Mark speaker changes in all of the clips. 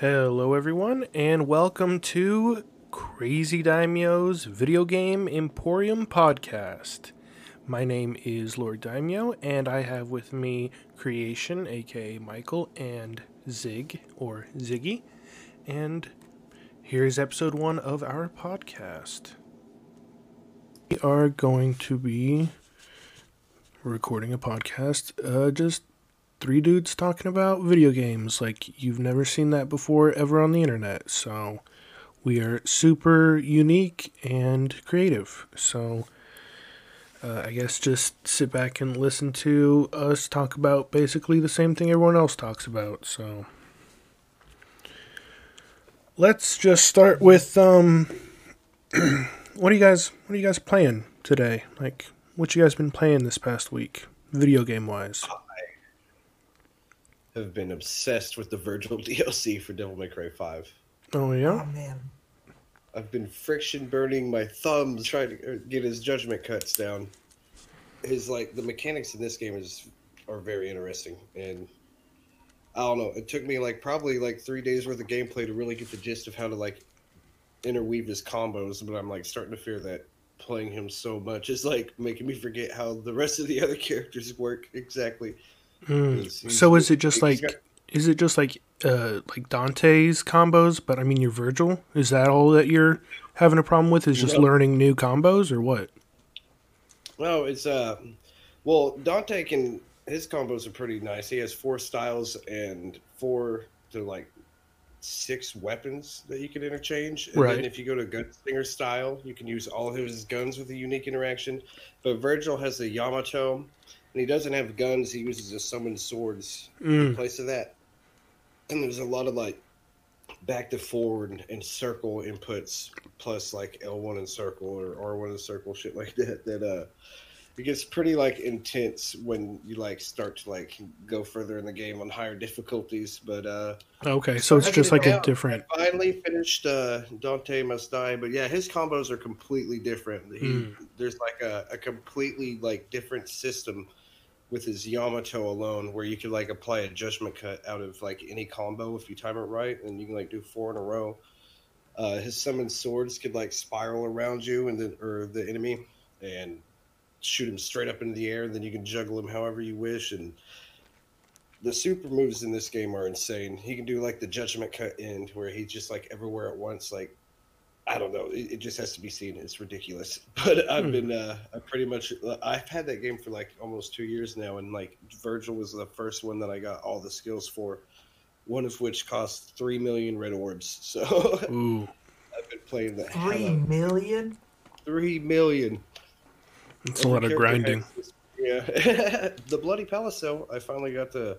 Speaker 1: Hello, everyone, and welcome to Crazy Daimyo's Video Game Emporium podcast. My name is Lord Daimyo, and I have with me Creation, aka Michael, and Zig, or Ziggy. And here's episode one of our podcast. We are going to be recording a podcast, uh, just three dudes talking about video games like you've never seen that before ever on the internet. So we are super unique and creative. So uh, I guess just sit back and listen to us talk about basically the same thing everyone else talks about. So let's just start with um what are you guys what are you guys playing today? Like what you guys been playing this past week video game wise?
Speaker 2: Have been obsessed with the Vergil DLC for Devil May Cry 5.
Speaker 1: Oh yeah.
Speaker 3: Oh man.
Speaker 2: I've been friction burning my thumbs trying to uh, get his judgment cuts down. His like the mechanics in this game is are very interesting and I don't know. It took me like probably like three days worth of gameplay to really get the gist of how to like interweave his combos, but I'm like starting to fear that playing him so much is like making me forget how the rest of the other characters work exactly.
Speaker 1: Mm.
Speaker 2: He's- he's-
Speaker 1: So is it just like
Speaker 2: got-
Speaker 1: is it just like uh like Dante's combos, but I mean your Vergil? Is that all that you're having a problem with? Is just
Speaker 2: No.
Speaker 1: learning new combos or what?
Speaker 2: No, it's uh, well, Dante can his combos are pretty nice. He has four styles and four to like six weapons that you can interchange. And
Speaker 1: Right.
Speaker 2: then if you go to Gunslinger style, you can use all of his guns with a unique interaction. But Vergil has the Yamato, and he doesn't have guns. He uses a summoned swords in
Speaker 1: Mm.
Speaker 2: place of that. And there's a lot of like back to forward and circle inputs plus like L1 and circle or R1 and circle shit like that that uh it gets pretty like intense when you like start to like go further in the game on higher difficulties but uh
Speaker 1: Okay, so it's just like
Speaker 2: it
Speaker 1: a
Speaker 2: out.
Speaker 1: different.
Speaker 2: I finally finished uh Dante Must Die but yeah his combos are completely different he,
Speaker 1: Mm.
Speaker 2: there's like a, a completely like different system with his Yamato alone, where you could like apply a judgment cut out of like any combo if you time it right, and you can like do four in a row. Uh, his summoned swords could like spiral around you and then or the enemy and shoot him straight up into the air, and then you can juggle him however you wish. And the super moves in this game are insane. He can do like the judgment cut end, where he's just like everywhere at once, like I don't know. It, it just has to be seen. It's ridiculous. But I've
Speaker 1: Hmm.
Speaker 2: been, uh, I pretty much, I've had that game for like almost two years now, and like Vergil was the first one that I got all the skills for. One of which cost three million red orbs. So
Speaker 1: Ooh,
Speaker 2: I've been playing the hell
Speaker 3: Three
Speaker 2: out of-
Speaker 3: million?
Speaker 2: Three million.
Speaker 1: it's a lot of grinding.
Speaker 2: character has- Yeah, the Bloody Palace though. I finally got to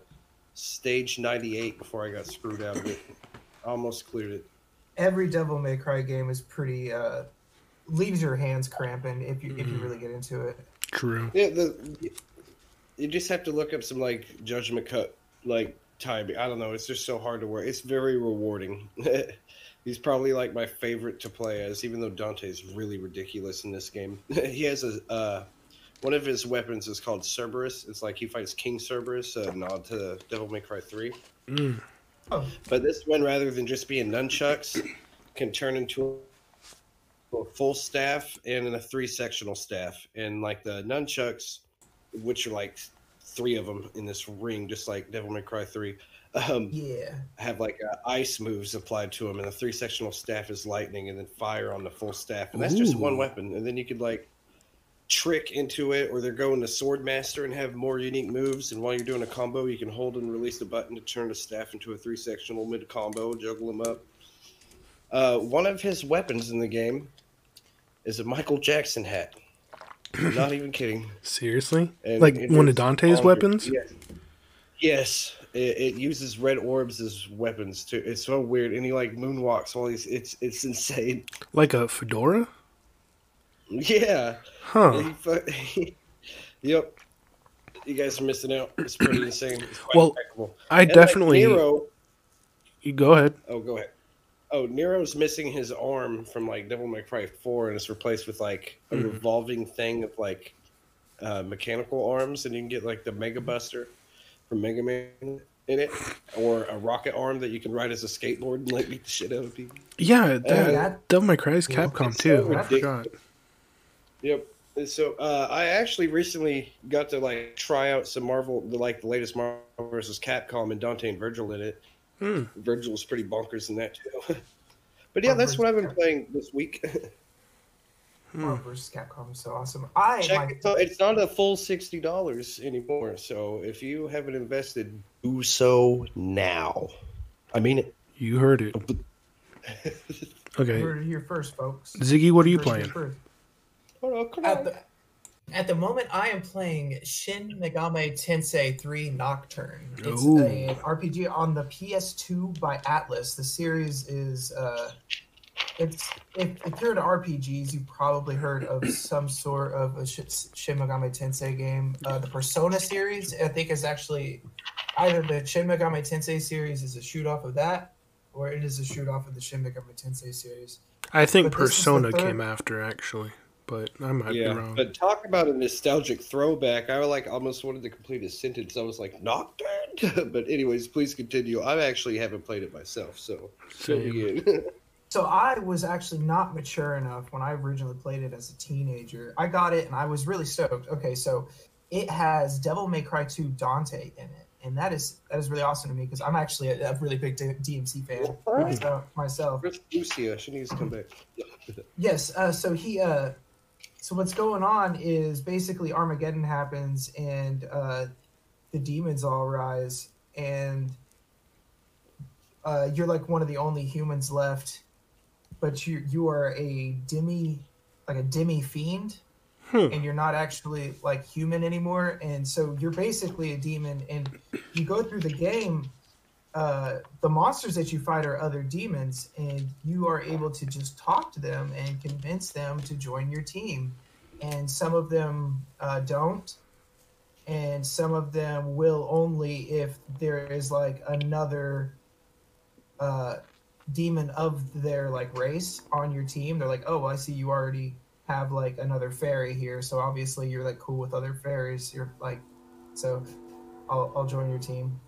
Speaker 2: stage ninety eight before I got screwed out of it. Almost cleared it.
Speaker 3: Every Devil May Cry game is pretty uh leaves your hands cramping if you if you
Speaker 1: Mhm.
Speaker 3: really get into it.
Speaker 1: True.
Speaker 2: Yeah, the you just have to look up some like judgment cut like timing. I don't know. It's just so hard to work. It's very rewarding. He's probably like my favorite to play as, even though Dante's really ridiculous in this game. he has a uh, one of his weapons is called Cerberus. It's like he fights King Cerberus, a nod to Devil May Cry Three.
Speaker 1: Mm.
Speaker 3: Oh,
Speaker 2: But this one, rather than just being nunchucks, can turn into a full staff and then a three sectional staff. And like the nunchucks, which are like three of them in this ring, just like Devil May Cry 3, um,
Speaker 3: yeah.
Speaker 2: have like uh, ice moves applied to them. And the three sectional staff is lightning and then fire on the full staff. And that's just one weapon. And then you could like trick into it or they're going to sword master and have more unique moves and while you're doing a combo you can hold and release the button to turn the staff into a three sectional mid combo juggle them up uh, one of his weapons in the game is a michael jackson hat I'm not even kidding
Speaker 1: Seriously?
Speaker 2: And
Speaker 1: like one of Dante's
Speaker 2: longer.
Speaker 1: weapons?
Speaker 2: yes, yes. It, it uses red orbs as weapons too it's so weird and he like moonwalks while he's it's it's insane
Speaker 1: Like a fedora?
Speaker 2: yeah
Speaker 1: Huh.
Speaker 2: He fu- yep. You guys are missing out. It's pretty insane. It's quite
Speaker 1: Well,
Speaker 2: impeccable.
Speaker 1: I
Speaker 2: And, like,
Speaker 1: definitely.
Speaker 2: Nero.
Speaker 1: You go ahead.
Speaker 2: Oh, go ahead. Oh, Nero's missing his arm from like Devil May Cry Four, and it's replaced with like a
Speaker 1: Mhm.
Speaker 2: revolving thing of like uh, mechanical arms, and you can get like the Mega Buster from Mega Man. in it, or a rocket arm that you can ride as a skateboard and like beat the shit out of people.
Speaker 1: Yeah, that,
Speaker 4: that-
Speaker 1: Devil May Cry is Capcom too.
Speaker 2: so
Speaker 1: I forgot.
Speaker 2: Ridiculous. Yep. And so uh, I actually recently got to like try out some Marvel, the like the latest Marvel versus Capcom and Dante and Vergil in it.
Speaker 1: Hmm.
Speaker 2: Vergil's pretty bonkers in that too. but yeah, that's what I've been
Speaker 4: Vergil.
Speaker 2: playing this week.
Speaker 1: Hmm.
Speaker 4: Marvel vs. Capcom is so awesome. I
Speaker 2: Check
Speaker 4: my,
Speaker 2: it out. It's not a full sixty dollars anymore. So if you haven't invested, do so now. I mean it.
Speaker 1: You heard it. Okay, You
Speaker 4: heard it here first, folks.
Speaker 1: Ziggy, what are you
Speaker 4: First
Speaker 1: playing?
Speaker 5: At the, at the moment, I am playing Shin Megami Tensei 3 Nocturne.
Speaker 4: It's
Speaker 1: Ooh.
Speaker 4: an RPG on the PS2 by Atlus. The series is uh, it's if, if you're into RPGs, you probably heard of some sort of a Shin Megami Tensei game. Uh, the Persona series, I think, is actually either the Shin Megami Tensei series is a shoot off of that, or it is a shoot off of the Shin Megami Tensei series.
Speaker 1: I think
Speaker 4: But this is the
Speaker 1: Persona came after actually, but I might be wrong.
Speaker 2: but talk about a nostalgic throwback. I like almost wanted to complete a sentence. I was like, Nocturne. but anyways, please continue. I actually haven't played it myself, so
Speaker 1: Same.
Speaker 4: So I was actually not mature enough when I originally played it as a teenager. I got it and I was really stoked. Okay, so it has Devil May Cry 2 Dante in it, and that is that is really awesome to me because I'm actually a, a really big D- DMC fan myself. myself.
Speaker 2: Where's Lucia? She needs to come back.
Speaker 4: Yes. Uh, so he. Uh, so what's going on is basically Armageddon happens and uh, the demons all rise and uh, you're like one of the only humans left, but you you are a demi like a demi fiend.
Speaker 1: Hmm.
Speaker 4: And you're not actually like human anymore, and so you're basically a demon. And you go through the game, uh, the monsters that you fight are other demons, and you are able to just talk to them and convince them to join your team. And some of them uh, don't, and some of them will only if there is like another uh, demon of their like race on your team. They're like, oh, I see you already have like another fairy here, so obviously you're like cool with other fairies. You're like, so I'll I'll join your team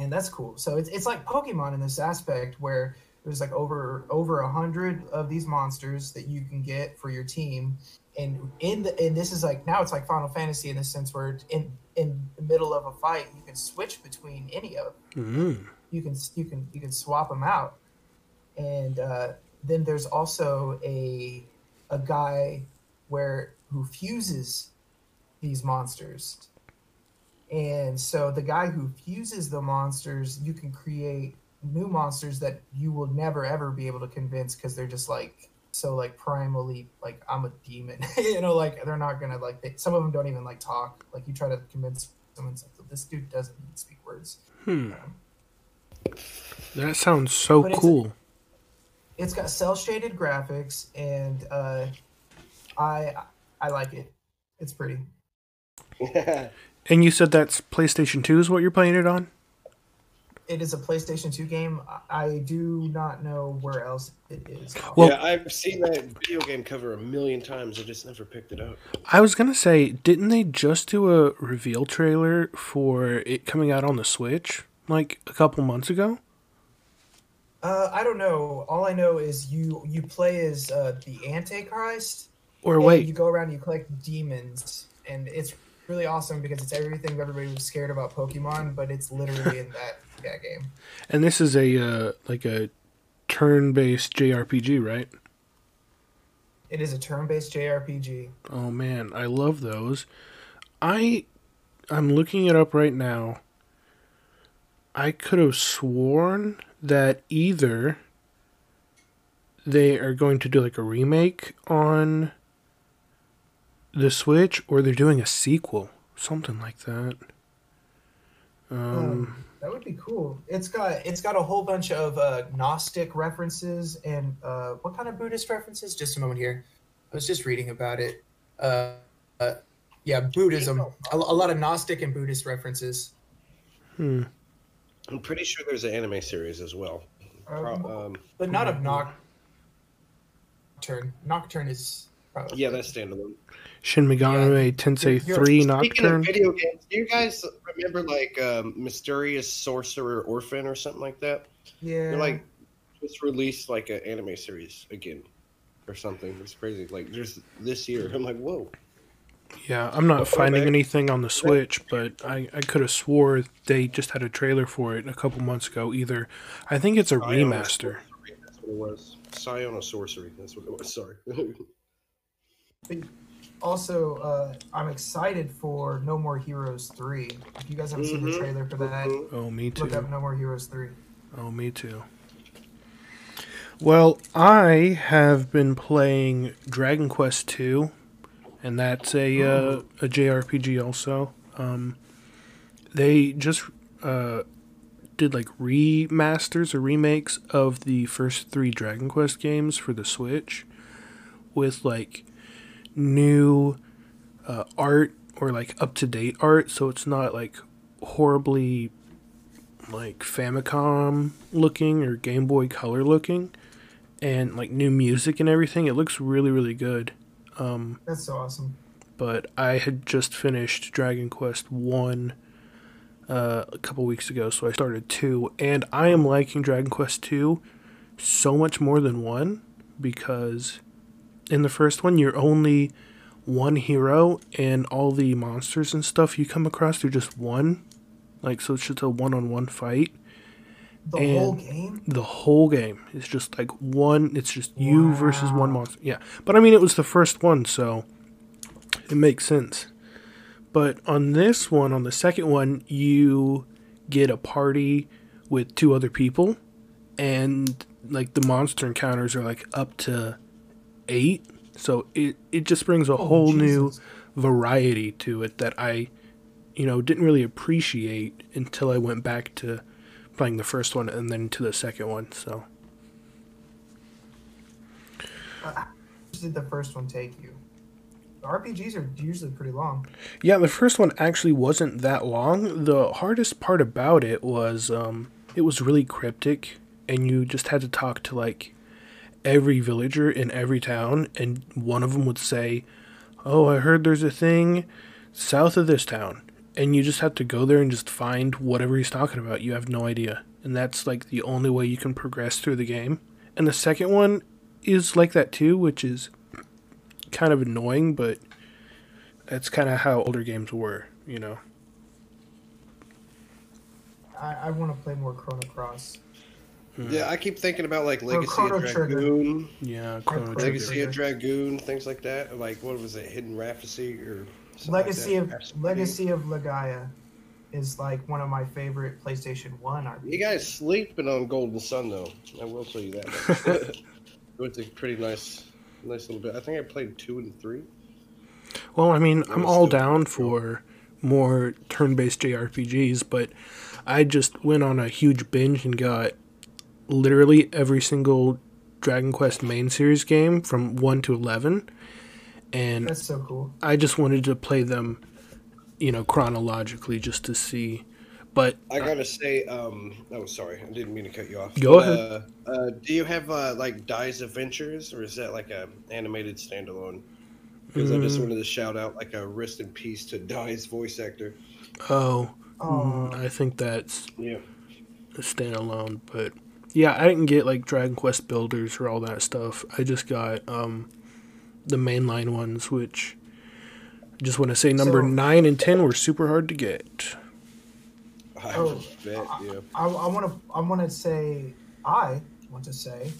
Speaker 4: and that's cool. So it's it's like Pokemon in this aspect where there's like over over a hundred of these monsters that you can get for your team, and in the and this is like now it's like Final Fantasy in the sense where in in the middle of a fight you can switch between any of them.
Speaker 1: Mm.
Speaker 4: You can you can you can swap them out, and uh, then there's also a a guy where who fuses these monsters and so the guy who fuses the monsters, you can create new monsters that you will never ever be able to convince because they're just like so like primally like I'm a demon, you know, like they're not gonna like they, some of them don't even like talk. Like you try to convince someone like this dude doesn't even speak words.
Speaker 1: Hmm.
Speaker 4: Um,
Speaker 1: That sounds so
Speaker 4: But it's-
Speaker 1: cool.
Speaker 4: it's got cel shaded graphics and uh, I I like it. It's pretty.
Speaker 1: And you said that's PlayStation 2 is what you're playing it on?
Speaker 4: It is a PlayStation 2 game. I- I do not know where else it is.
Speaker 1: Well-
Speaker 2: yeah, I've seen that video game cover a million times. I just never picked it up.
Speaker 1: I was gonna say, didn't they just do a reveal trailer for it coming out on the Switch like a couple months ago?
Speaker 4: Uh, I don't know. All I know is you you play as uh, the Antichrist.
Speaker 1: Or
Speaker 4: and
Speaker 1: wait,
Speaker 4: you go around and you collect demons, and it's really awesome because it's everything everybody was scared about Pokemon, but it's literally in that that game.
Speaker 1: and this is a uh, like a turn-based JRPG, right?
Speaker 4: It is a turn-based JRPG.
Speaker 1: Oh man, I love those. I I'm looking it up right now. I could have sworn that either they are going to do like a remake on the Switch or they're doing a sequel, something like that. Um,
Speaker 4: Um, that would be cool. It's got it's got a whole bunch of uh, Gnostic references and uh, what kind of Buddhist references? Just a moment here. I was just reading about it. Uh, uh, yeah, Buddhism. A, a lot of Gnostic and Buddhist references.
Speaker 1: hmm.
Speaker 2: I'm pretty sure there's an anime series as well.
Speaker 4: Um,
Speaker 2: Um,
Speaker 4: but not of Nocturne. Nocturne is Probably.
Speaker 2: Yeah, that's standalone.
Speaker 1: Shin Megami Tensei
Speaker 3: You're-
Speaker 1: 3
Speaker 2: Speaking
Speaker 1: Nocturne.
Speaker 2: of video games, do you guys remember like um, Mysterious Sorcerer Orphen or something like that?
Speaker 3: Yeah.
Speaker 2: They're like just released like an anime series again or something. It's crazy. Like just this year, I'm like, whoa.
Speaker 1: Yeah, I'm not
Speaker 2: Before
Speaker 1: finding
Speaker 2: they-
Speaker 1: anything on the Switch, but I, I could have swore they just had a trailer for it a couple months ago. Either I think it's a
Speaker 2: Scion
Speaker 1: remaster.
Speaker 2: Sorcery, That's what it was. Scion of Sorcery. That's what it was. Sorry.
Speaker 3: also, uh, I'm excited for No More Heroes 3. If you guys haven't seen the
Speaker 2: Mhm.
Speaker 3: trailer for that,
Speaker 1: Oh, me too.
Speaker 3: look up
Speaker 1: too.
Speaker 3: No More Heroes 3.
Speaker 1: Oh, me too. Well, I have been playing Dragon Quest 2, and that's a uh, a JRPG also. Um, they just uh, did like remasters or remakes of the first three Dragon Quest games for the Switch, with like new uh, art or like up to date art, so it's not like horribly like Famicom looking or Game Boy Color looking, and like new music and everything. It looks really really good. Um,
Speaker 3: That's so awesome.
Speaker 1: but I had just finished Dragon Quest One uh, a couple weeks ago, so I started two, and I am liking Dragon Quest Two so much more than one because in the first one you're only one hero, and all the monsters and stuff you come across are just one, like so it's just a one-on-one fight.
Speaker 3: The
Speaker 1: And-
Speaker 3: whole game?
Speaker 1: The whole game is just like one. It's just you versus one monster. Yeah, but I mean it was the first one, so it makes sense. But on this one, on the second one, you get a party with two other people, and like the monster encounters are like up to eight. So it it just brings a
Speaker 3: Oh,
Speaker 1: whole new variety to it that I, you know, didn't really appreciate until I went back to playing the first one and then to the second one. So
Speaker 3: did the first one take you? The RPGs are usually pretty long.
Speaker 1: yeah, the first one actually wasn't that long. The hardest part about it was um, it was really cryptic, and you just had to talk to like every villager in every town, and one of them would say, "Oh, I heard there's a thing south of this town," and you just have to go there and just find whatever he's talking about. You have no idea, and that's like the only way you can progress through the game. And the second one is like that too, which is kind of annoying, but that's kind of how older games were, you know.
Speaker 3: I, I want to play more Chrono Cross. Mm-hmm.
Speaker 2: yeah, I keep thinking about like Legacy
Speaker 3: Chrono
Speaker 2: of
Speaker 3: Trigger.
Speaker 2: Dragoon,
Speaker 1: Yeah, Chrono
Speaker 3: Trigger.
Speaker 2: Legacy of Dragoon, things like that. Like what was it, Hidden Rhapsody or something like
Speaker 3: Legacy of
Speaker 2: Rhapsody.
Speaker 3: Legacy of Legaia is like one of my favorite PlayStation One RPGs.
Speaker 2: You guys sleeping on Golden Sun though. I will tell you that. it was a pretty nice, nice little bit. I think I played two and three.
Speaker 1: Well, I mean, I'm all down
Speaker 2: cool.
Speaker 1: for more turn-based JRPGs, but I just went on a huge binge and got literally every single Dragon Quest main series game from 1 to 11 and
Speaker 3: That's so cool.
Speaker 1: I just wanted to play them, you know, chronologically just to see. But
Speaker 2: I gotta say, um, oh sorry, I didn't mean to cut you off.
Speaker 1: Go
Speaker 2: Uh,
Speaker 1: ahead.
Speaker 2: Uh, do you have uh, like Dai's Adventures, or is that like a animated standalone? Because I just
Speaker 1: Mm.
Speaker 2: wanted to shout out like a rest in peace to Dai's voice actor.
Speaker 1: oh,
Speaker 3: Oh,
Speaker 1: mm, I think that's
Speaker 2: Yeah,
Speaker 1: a standalone, but yeah, I didn't get like Dragon Quest Builders or all that stuff. I just got um the mainline ones, which I just want to say number
Speaker 3: So-
Speaker 1: nine and ten were super hard to get.
Speaker 2: I
Speaker 3: Oh,
Speaker 2: bet. Yeah,
Speaker 3: I want to. I want to say. I want to say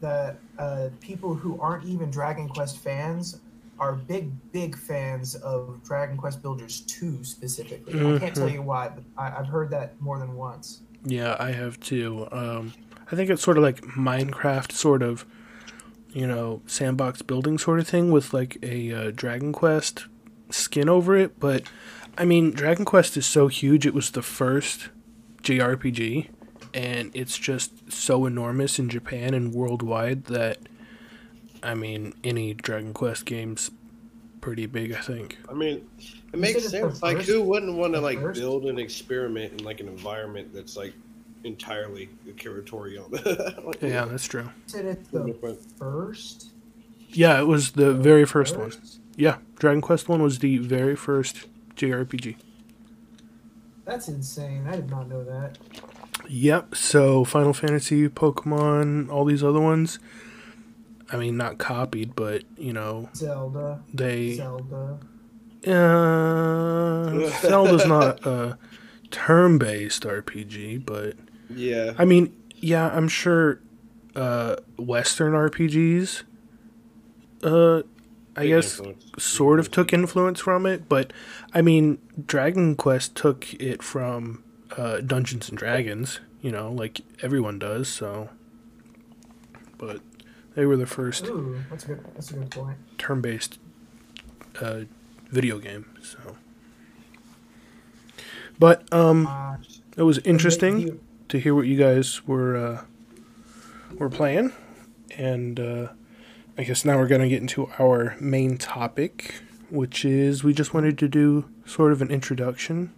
Speaker 3: that uh, people who aren't even Dragon Quest fans are big, big fans of Dragon Quest Builders 2 specifically. I can't tell
Speaker 1: Mhm.
Speaker 3: you why, but I, I've heard that more than once.
Speaker 1: Yeah, I have too. Um, I think it's sort of like Minecraft, sort of, you know, sandbox building sort of thing with like a uh, Dragon Quest skin over it. But I mean, Dragon Quest is so huge; it was the first JRPG, and it's just so enormous in Japan and worldwide that, I mean, any Dragon Quest game's pretty big. I think.
Speaker 2: I mean, it makes
Speaker 3: said it's the
Speaker 2: sense. Like,
Speaker 3: first-
Speaker 2: who wouldn't want to like
Speaker 3: first?
Speaker 2: build an experiment in like an environment that's like entirely curatorial? Like,
Speaker 1: Yeah, that's true.
Speaker 3: Said it's the first.
Speaker 1: Yeah, it was the very first one. Yeah, Dragon Quest One was the very first JRPG.
Speaker 3: That's insane. I did not know that.
Speaker 1: Yep. So Final Fantasy, Pokemon, all these other ones. I mean, not copied, but you know
Speaker 3: Zelda.
Speaker 1: they.
Speaker 3: Zelda.
Speaker 1: Uh, Zelda's not a turn-based RPG, but
Speaker 2: Yeah.
Speaker 1: I mean, yeah, I'm sure uh, Western RPGs, uh, I
Speaker 2: Big
Speaker 1: guess,
Speaker 2: influence.
Speaker 1: sort of took influence from it, but I mean, Dragon Quest took it from uh, Dungeons and Dragons, you know, like everyone does. So, but they were the first
Speaker 3: Ooh, that's a good. That's a good point.
Speaker 1: turn-based uh, video game. So, but um,
Speaker 3: Uh,
Speaker 1: it was interesting. To hear what you guys were uh, were playing, and uh, I guess now we're gonna get into our main topic, which is we just wanted to do sort of an introduction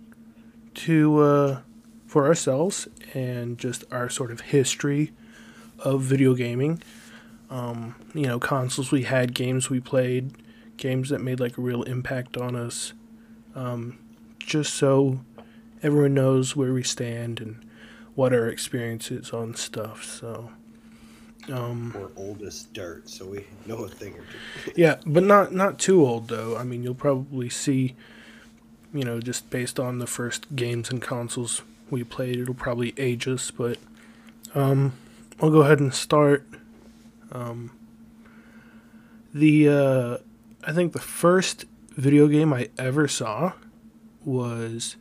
Speaker 1: to uh, for ourselves and just our sort of history of video gaming. Um, you know, consoles we had, games we played, games that made like a real impact on us. Um, just so everyone knows where we stand and what our experience is on stuff. So, um,
Speaker 2: We're old as dirt, so we know a thing or two.
Speaker 1: yeah, but not not too old though. I mean, you'll probably see, you know, just based on the first games and consoles we played, it'll probably age us. But um, I'll go ahead and start. Um, the uh, I think the first video game I ever saw was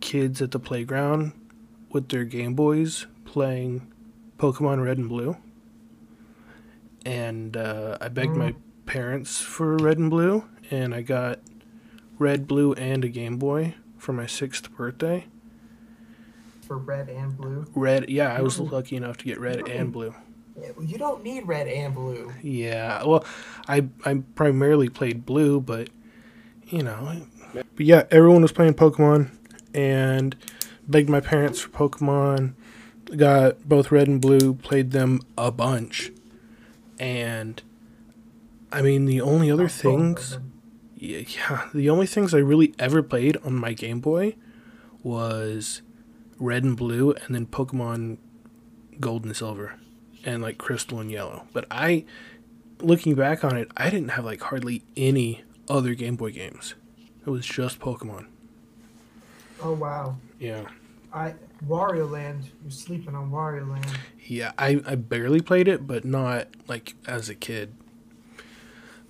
Speaker 1: kids at the playground with their Game Boys playing Pokemon Red and Blue. And uh, I begged my parents for Red and Blue, and I got Red, Blue, and a Game Boy for my sixth birthday.
Speaker 3: for red and blue.
Speaker 1: Red, yeah, I was lucky enough to get red and blue.
Speaker 3: Well, You don't need red and blue.
Speaker 1: Yeah, well, I I primarily played blue, but you know, but yeah, everyone was playing Pokemon, and begged my parents for Pokemon. Got both red and blue, played them a bunch, and I mean the only other things, yeah, yeah, the only things I really ever played on my Game Boy was red and blue, and then Pokemon Gold and Silver, and like Crystal and Yellow. But I, looking back on it, I didn't have like hardly any other Game Boy games. It was just Pokemon.
Speaker 3: Oh wow.
Speaker 1: Yeah.
Speaker 3: I Wario Land. You're sleeping on Wario Land.
Speaker 1: Yeah, I, I barely played it, but not like as a kid.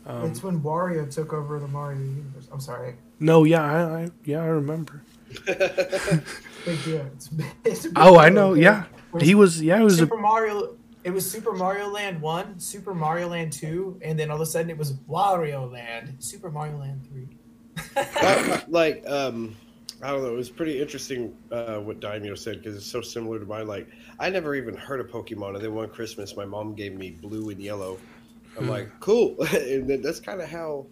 Speaker 1: Um,
Speaker 3: it's when Wario took over the Mario universe. I'm sorry.
Speaker 1: no, yeah, I, I yeah I remember.
Speaker 3: Big deal. It's, it's a big
Speaker 1: Oh, I know.
Speaker 3: okay?
Speaker 1: Yeah, he was. Yeah, it was. A,
Speaker 4: Super Mario. It was Super Mario Land One, Super Mario Land Two, and then all of a sudden it was Wario Land, Super Mario Land Three.
Speaker 2: Like um i don't know it was pretty interesting uh what daimyo said because it's so similar to mine like i never even heard of pokemon and then one christmas my mom gave me blue and yellow i'm
Speaker 1: Hmm.
Speaker 2: like cool and then that's kind of how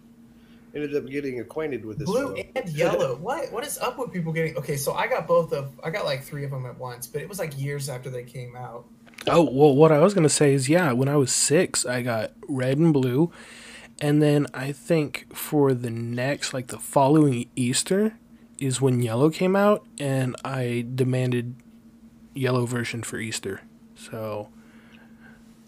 Speaker 2: I ended up getting acquainted with this
Speaker 4: Blue
Speaker 2: stuff.
Speaker 4: and yellow. What? What is up with people getting? Okay, so I got both of. I got like three of them at once, but it was like years after they came out.
Speaker 1: oh well, what I was gonna say is yeah, when I was six, I got red and blue, and then I think for the next like the following Easter is when yellow came out, and I demanded yellow version for Easter. So,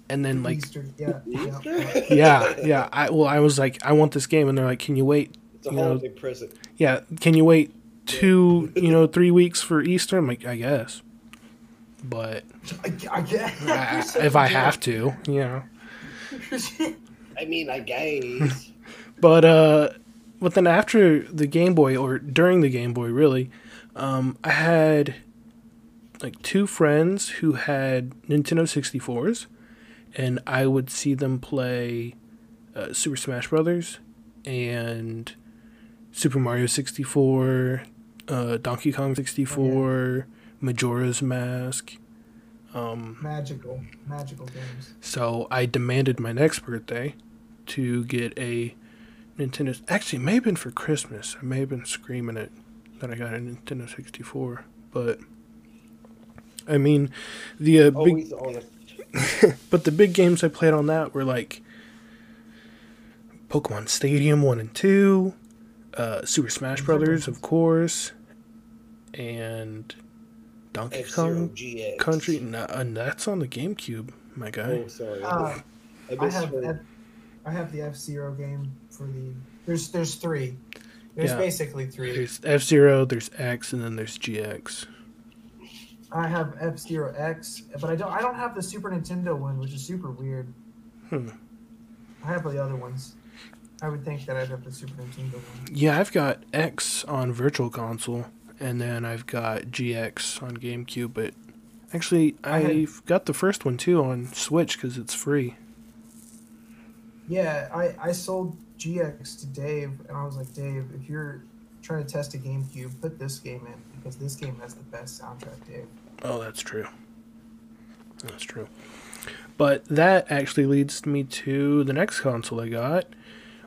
Speaker 1: and then like
Speaker 3: Easter. Yeah. yeah.
Speaker 1: Yeah, yeah. I well, I was like, I want this game, and they're like, can you wait?
Speaker 2: it's a
Speaker 1: you know,
Speaker 2: holiday present.
Speaker 1: Yeah, can you wait two, you know, three weeks for Easter? I'm like, I guess, but
Speaker 3: I, I guess.
Speaker 1: I, if I have to, you know.
Speaker 2: I mean, I guess.
Speaker 1: But uh, but then after the Game Boy or during the Game Boy, really, um, I had like two friends who had Nintendo 64s, and I would see them play uh, Super Smash Brothers and Super Mario 64, uh, Donkey Kong 64, Majora's Mask. Um,
Speaker 3: magical, magical games.
Speaker 1: so I demanded my next birthday to get a Nintendo. Actually, it may have been for Christmas. I may have been screaming it that I got a Nintendo 64. But I mean, the uh, big but the big games I played on that were like Pokemon Stadium 1 and 2, uh, Super Smash Brothers, of course, and Donkey
Speaker 2: F-Zero
Speaker 1: Kong
Speaker 2: GX.
Speaker 1: Country. Nah, and that's on the GameCube, my guy.
Speaker 2: Oh, sorry.
Speaker 4: Uh,
Speaker 2: I
Speaker 4: I have
Speaker 2: her.
Speaker 4: F, I have the F Zero game for the. There's there's three. There's
Speaker 1: Yeah.
Speaker 4: basically three.
Speaker 1: There's F Zero, there's X, and then there's GX.
Speaker 4: I have F Zero X, but I don't I don't have the Super Nintendo one, which is super weird.
Speaker 1: Hmm.
Speaker 4: I have the other ones. I would think that I'd have the Super Nintendo one.
Speaker 1: Yeah, I've got X on Virtual Console, and then I've got GX on GameCube. But actually,
Speaker 4: I
Speaker 1: I've got the first one too on Switch because it's free.
Speaker 4: Yeah, I I sold GX to Dave, and I was like, Dave, if you're trying to test a GameCube, put this game in because this game has the best soundtrack, Dave.
Speaker 1: Oh, that's true. That's true. But that actually leads me to the next console I got,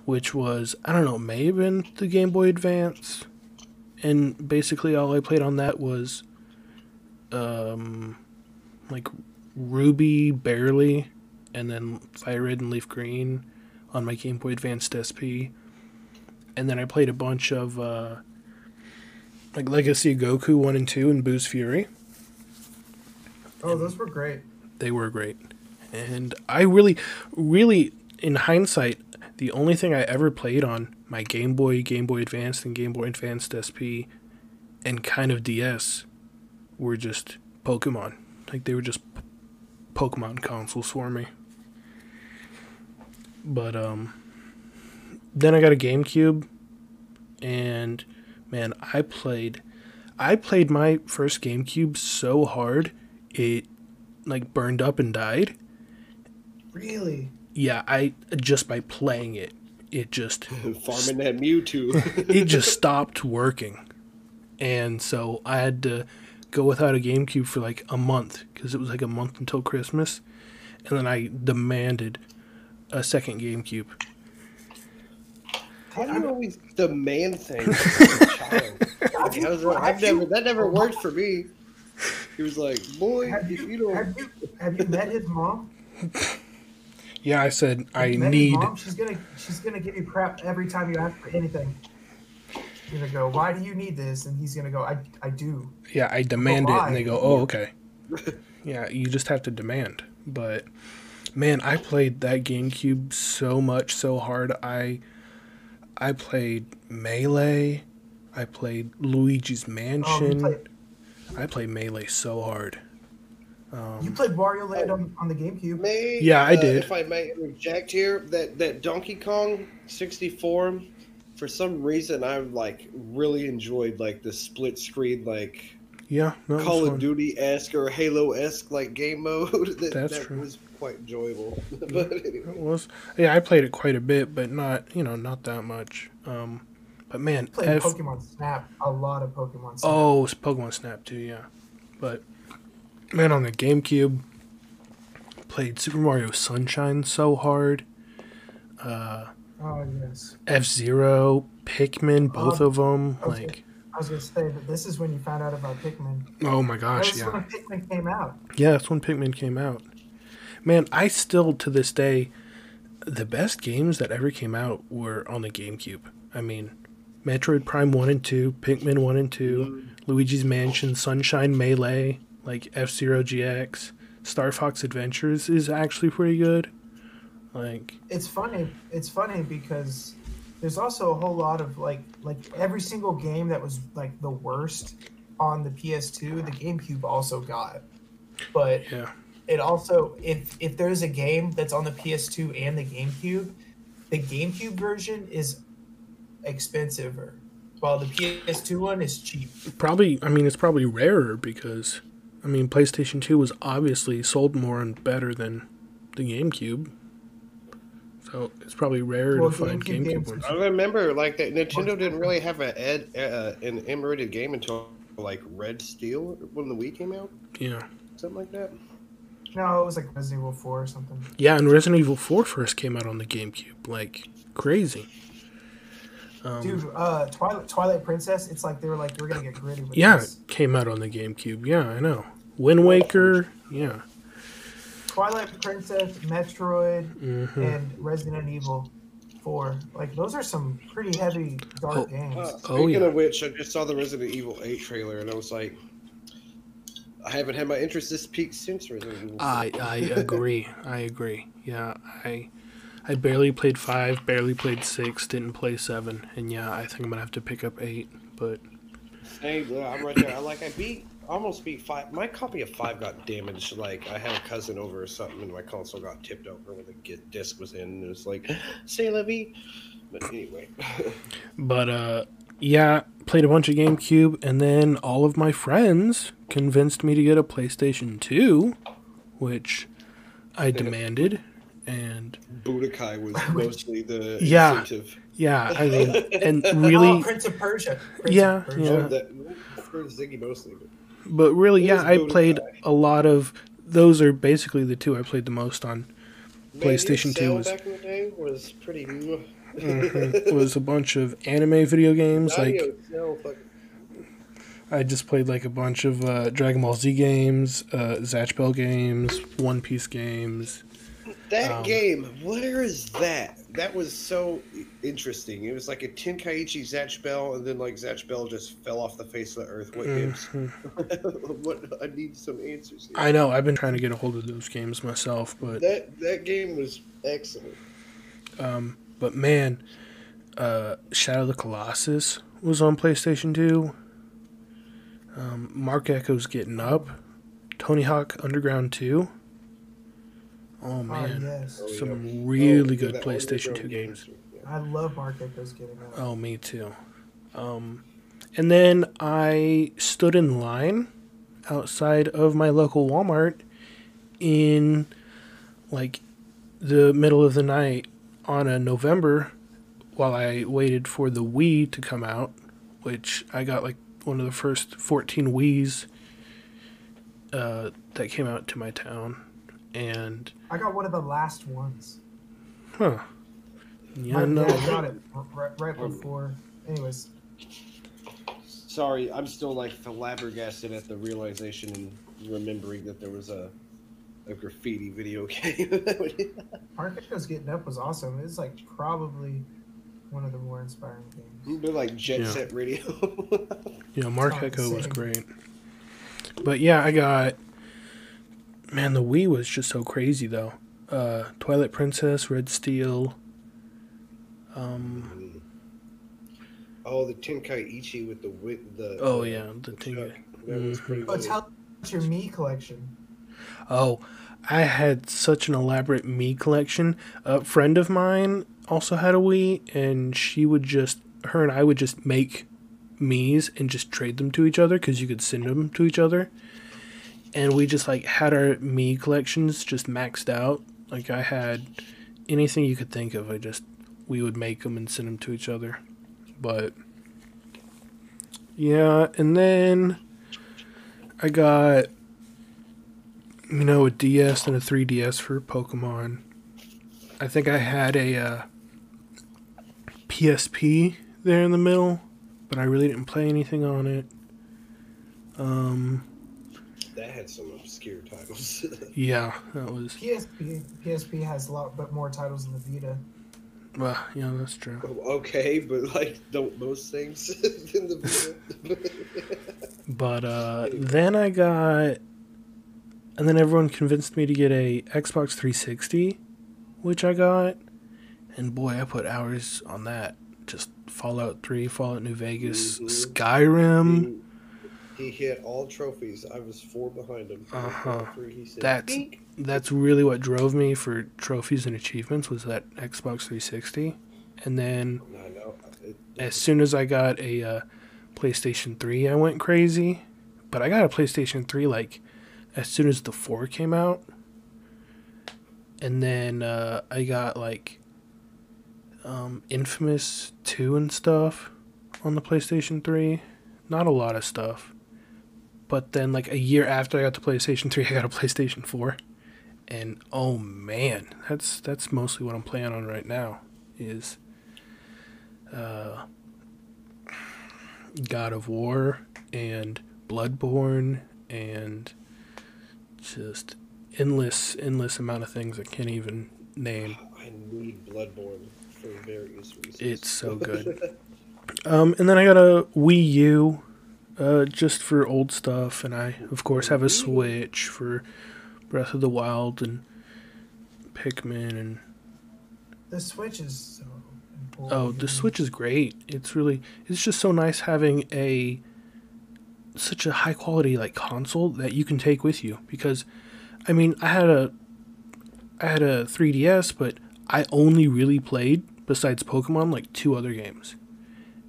Speaker 1: which was I don't know, may have been the Game Boy Advance, and basically all I played on that was, um, like Ruby barely, and then Fire Red and Leaf Green on my Game Boy Advanced SP, and then I played a bunch of uh, like Legacy of Goku one and two and Buu's Fury
Speaker 4: Oh, those were great.
Speaker 1: they were great. And I really, really, in hindsight, the only thing I ever played on my Game Boy, Game Boy Advanced, and Game Boy Advanced SP, and kind of DS, were just Pokemon. Like they were just p- Pokemon consoles for me. But um, then I got a GameCube, and man, I played, I played my first GameCube so hard it like burned up and died.
Speaker 4: Really?
Speaker 1: Yeah, I just by playing it, it just
Speaker 2: Farming that Mewtwo.
Speaker 1: it just stopped working. And so I had to go without a GameCube for like a month because it was like a month until Christmas. And then I demanded a second GameCube.
Speaker 2: How do you always demand things as a child? Like, was I've never, that never worked for me. He was like, boy,
Speaker 4: Have
Speaker 2: if
Speaker 4: you,
Speaker 2: you don't.
Speaker 4: have you have you met his mom?
Speaker 1: Yeah, I said I
Speaker 4: You
Speaker 1: need
Speaker 4: Mom? She's gonna she's gonna give you crap every time you ask for anything. You're gonna go, why do you need this? And he's gonna go, I I do.
Speaker 1: yeah, I demand it and they go, "Oh, okay." yeah, you just have to demand. But man, I played that GameCube so much so hard. I I played Melee. I played Luigi's
Speaker 4: Oh,
Speaker 1: Mansion.
Speaker 4: played,
Speaker 1: I played Melee so hard.
Speaker 4: you played Wario Land on, on the GameCube.
Speaker 2: May,
Speaker 1: Yeah, I
Speaker 2: uh,
Speaker 1: did.
Speaker 2: If I may interject here, that that Donkey Kong 64, for some reason, I've like really enjoyed like the split screen, like
Speaker 1: Yeah, no,
Speaker 2: Call of Duty esque or Halo esque like game mode. that,
Speaker 1: That's
Speaker 2: that
Speaker 1: true.
Speaker 2: was quite enjoyable. but anyway.
Speaker 1: It was. Yeah, I played it quite a bit, but not you know not that much. Um, but man,
Speaker 4: You played
Speaker 1: F-
Speaker 4: Pokemon Snap, a lot of Pokemon Snap.
Speaker 1: Oh, it's Pokemon Snap too, yeah. But man, on the GameCube, played Super Mario Sunshine so hard. Uh,
Speaker 4: Oh yes.
Speaker 1: F Zero, Pikmin, both
Speaker 4: Um,
Speaker 1: of them.
Speaker 4: okay.
Speaker 1: Like,
Speaker 4: I was gonna say that this is when you found out about Pikmin.
Speaker 1: oh my gosh,
Speaker 4: was
Speaker 1: yeah,
Speaker 4: when Pikmin came out.
Speaker 1: yeah. That's when Pikmin came out. Man, I still to this day, the best games that ever came out were on the GameCube. I mean, Metroid Prime One and Two, Pikmin One and 2 Luigi's Mansion, Sunshine Melee, like F Zero GX, Star Fox Adventures is actually pretty good. Like,
Speaker 4: It's funny. It's funny because there's also a whole lot of like like every single game that was like the worst on the PS2, the GameCube also got. But
Speaker 1: yeah,
Speaker 4: it also if if there's a game that's on the PS2 and the GameCube, the GameCube version is expensiver, while the PS2 one is cheap.
Speaker 1: probably. I mean, it's probably rarer because, I mean, PlayStation Two was obviously sold more and better than the GameCube. So it's probably rare
Speaker 4: Well,
Speaker 1: to find
Speaker 4: GameCube
Speaker 1: GameCube
Speaker 4: games-
Speaker 1: ones.
Speaker 2: I remember like that Nintendo didn't really have an ed, uh, an M-rated game until like Red Steel when the Wii came out,
Speaker 1: Yeah,
Speaker 2: something like that.
Speaker 4: No, it was like Resident Evil 4 or something.
Speaker 1: yeah. And Resident Evil Four first came out on the GameCube, like crazy. Um,
Speaker 4: Dude, uh, Twilight Twilight Princess. It's like they were like we're gonna get gritty with
Speaker 1: yeah,
Speaker 4: this.
Speaker 1: it came out on the GameCube. Yeah, I know. Wind Waker. Yeah.
Speaker 4: Twilight Princess, Metroid,
Speaker 1: hmm
Speaker 4: and Resident Evil.
Speaker 3: Four. Like those are some pretty heavy dark
Speaker 1: Oh.
Speaker 3: games.
Speaker 2: Uh,
Speaker 1: Oh,
Speaker 2: speaking
Speaker 1: yeah.
Speaker 2: of which, I just saw the Resident Evil 8 trailer, and I was like, I haven't had my interest this peak since Resident Evil.
Speaker 1: I I agree. I agree. Yeah, I I barely played five, barely played six, didn't play seven, and yeah, I think I'm gonna have to pick up eight. But
Speaker 2: Hey, I'm right there. I like I beat almost beat five. My copy of five got damaged. Like I had a cousin over or something, and my console got tipped over when the disc was in. And it was like, "Say vie." But anyway,
Speaker 1: but uh, yeah, played a bunch of GameCube, and then all of my friends convinced me to get a PlayStation Two, which I demanded, and
Speaker 2: Budokai was mostly the
Speaker 1: Yeah.
Speaker 2: incentive.
Speaker 1: yeah, I mean, and
Speaker 4: Oh,
Speaker 1: really,
Speaker 4: Prince of Persia. Prince
Speaker 1: Yeah,
Speaker 4: of Persia.
Speaker 1: yeah.
Speaker 2: Oh, that, Ziggy mostly. But
Speaker 1: but really, yeah, I played a lot of. Those are basically the two I played the most on.
Speaker 2: Man,
Speaker 1: PlayStation
Speaker 2: your
Speaker 1: 2 was-
Speaker 2: back in the day was pretty.
Speaker 1: It was a bunch of anime video games like
Speaker 2: Audio fucking-
Speaker 1: I just played like a bunch of uh, Dragon Ball Z games, uh, Zatch Bell games, One Piece games.
Speaker 2: That
Speaker 1: Um,
Speaker 2: game, where is that? That was so interesting. It was like a Tenkaichi Zatch Bell, and then like Zatch Bell just fell off the face of the earth. What?
Speaker 1: Mhm.
Speaker 2: what I need some answers. Here.
Speaker 1: I know I've been trying to get a hold of those games myself, but
Speaker 2: that that game was excellent.
Speaker 1: um, but man, uh, Shadow of the Colossus was on PlayStation Two. Um, Marc Ecko's Getting Up, Tony Hawk Underground Two. Oh
Speaker 3: Oh,
Speaker 1: man,
Speaker 3: yes.
Speaker 2: Oh,
Speaker 1: some
Speaker 2: yeah.
Speaker 1: really
Speaker 2: Oh,
Speaker 1: good PlayStation Two games.
Speaker 3: I love Marc Ecko's getting up.
Speaker 1: Oh, me too. Um, and then I stood in line outside of my local Walmart in like the middle of the night on a November while I waited for the Wii to come out, which I got like one of the first 14 Wii's uh, that came out to my town. And,
Speaker 3: I got one of the last ones.
Speaker 1: huh. Yeah,
Speaker 3: My
Speaker 1: no.
Speaker 3: dad got it r- right, right before. Anyways,
Speaker 2: Sorry, I'm still like flabbergasted at the realization and remembering that there was a a graffiti video game.
Speaker 3: Marc Ecko's getting up was awesome. It's like probably one of the more inspiring games.
Speaker 2: They're like Jet
Speaker 1: Yeah.
Speaker 2: Set Radio.
Speaker 1: Yeah, Mark
Speaker 3: It's not the
Speaker 1: Ecko was great. But yeah, I got man, the Wii was just so crazy though. Uh Twilight Princess, Red Steel. Um
Speaker 2: oh, the Tenkaichi with the with the.
Speaker 1: oh yeah, the
Speaker 2: the
Speaker 1: thing.
Speaker 2: truck. That was
Speaker 1: Mhm.
Speaker 2: pretty
Speaker 3: Oh,
Speaker 2: cool.
Speaker 3: tell us your Mii collection.
Speaker 1: Oh, I had such an elaborate Mii collection. A friend of mine also had a Wii and she would just her and I would just make Mii's and just trade them to each other cuz you could send them to each other. And we just like had our Mii collections just maxed out. Like I had anything you could think of. I just we would make them and send them to each other. But yeah, and then I got you know a DS and a 3DS for Pokemon. I think I had a uh, PSP there in the middle, but I really didn't play anything on it. Um,
Speaker 2: That had some obscure titles.
Speaker 1: yeah, that was
Speaker 3: PSP PSP has a lot but more titles than the Vita.
Speaker 1: well, yeah, that's true.
Speaker 2: okay, but like, don't most things in the video.
Speaker 1: But uh, then I got, and then everyone convinced me to get a Xbox 360, which I got, and boy, I put hours on that. Just Fallout 3, Fallout New Vegas,
Speaker 2: Mhm.
Speaker 1: Skyrim.
Speaker 2: he, he hit all trophies. I was four behind him. He said,
Speaker 1: That's-
Speaker 2: "Bink."
Speaker 1: That's really what drove me for trophies and achievements was that Xbox 360. And then.
Speaker 2: It,
Speaker 1: as soon as I got a uh, PlayStation 3, I went crazy. But I got a PlayStation 3 like as soon as the 4 came out. And then uh, I got like um, Infamous 2 and stuff on the PlayStation 3. Not a lot of stuff. But then like a year after I got the PlayStation 3, I got a PlayStation 4. And oh man, that's that's mostly what I'm playing on right now is uh, God of War and Bloodborne and just endless endless amount of things I can't even name.
Speaker 2: I need Bloodborne. for various reasons.
Speaker 1: It's so good. Um, and then I got a Wii U, uh, just for old stuff, and I of course have a Switch for Breath of the Wild and Pikmin and
Speaker 3: The Switch is so important.
Speaker 1: oh, the Switch is great. It's really it's just so nice having a such a high quality like console that you can take with you because I mean, I had a I had a 3DS, but I only really played besides Pokemon like two other games.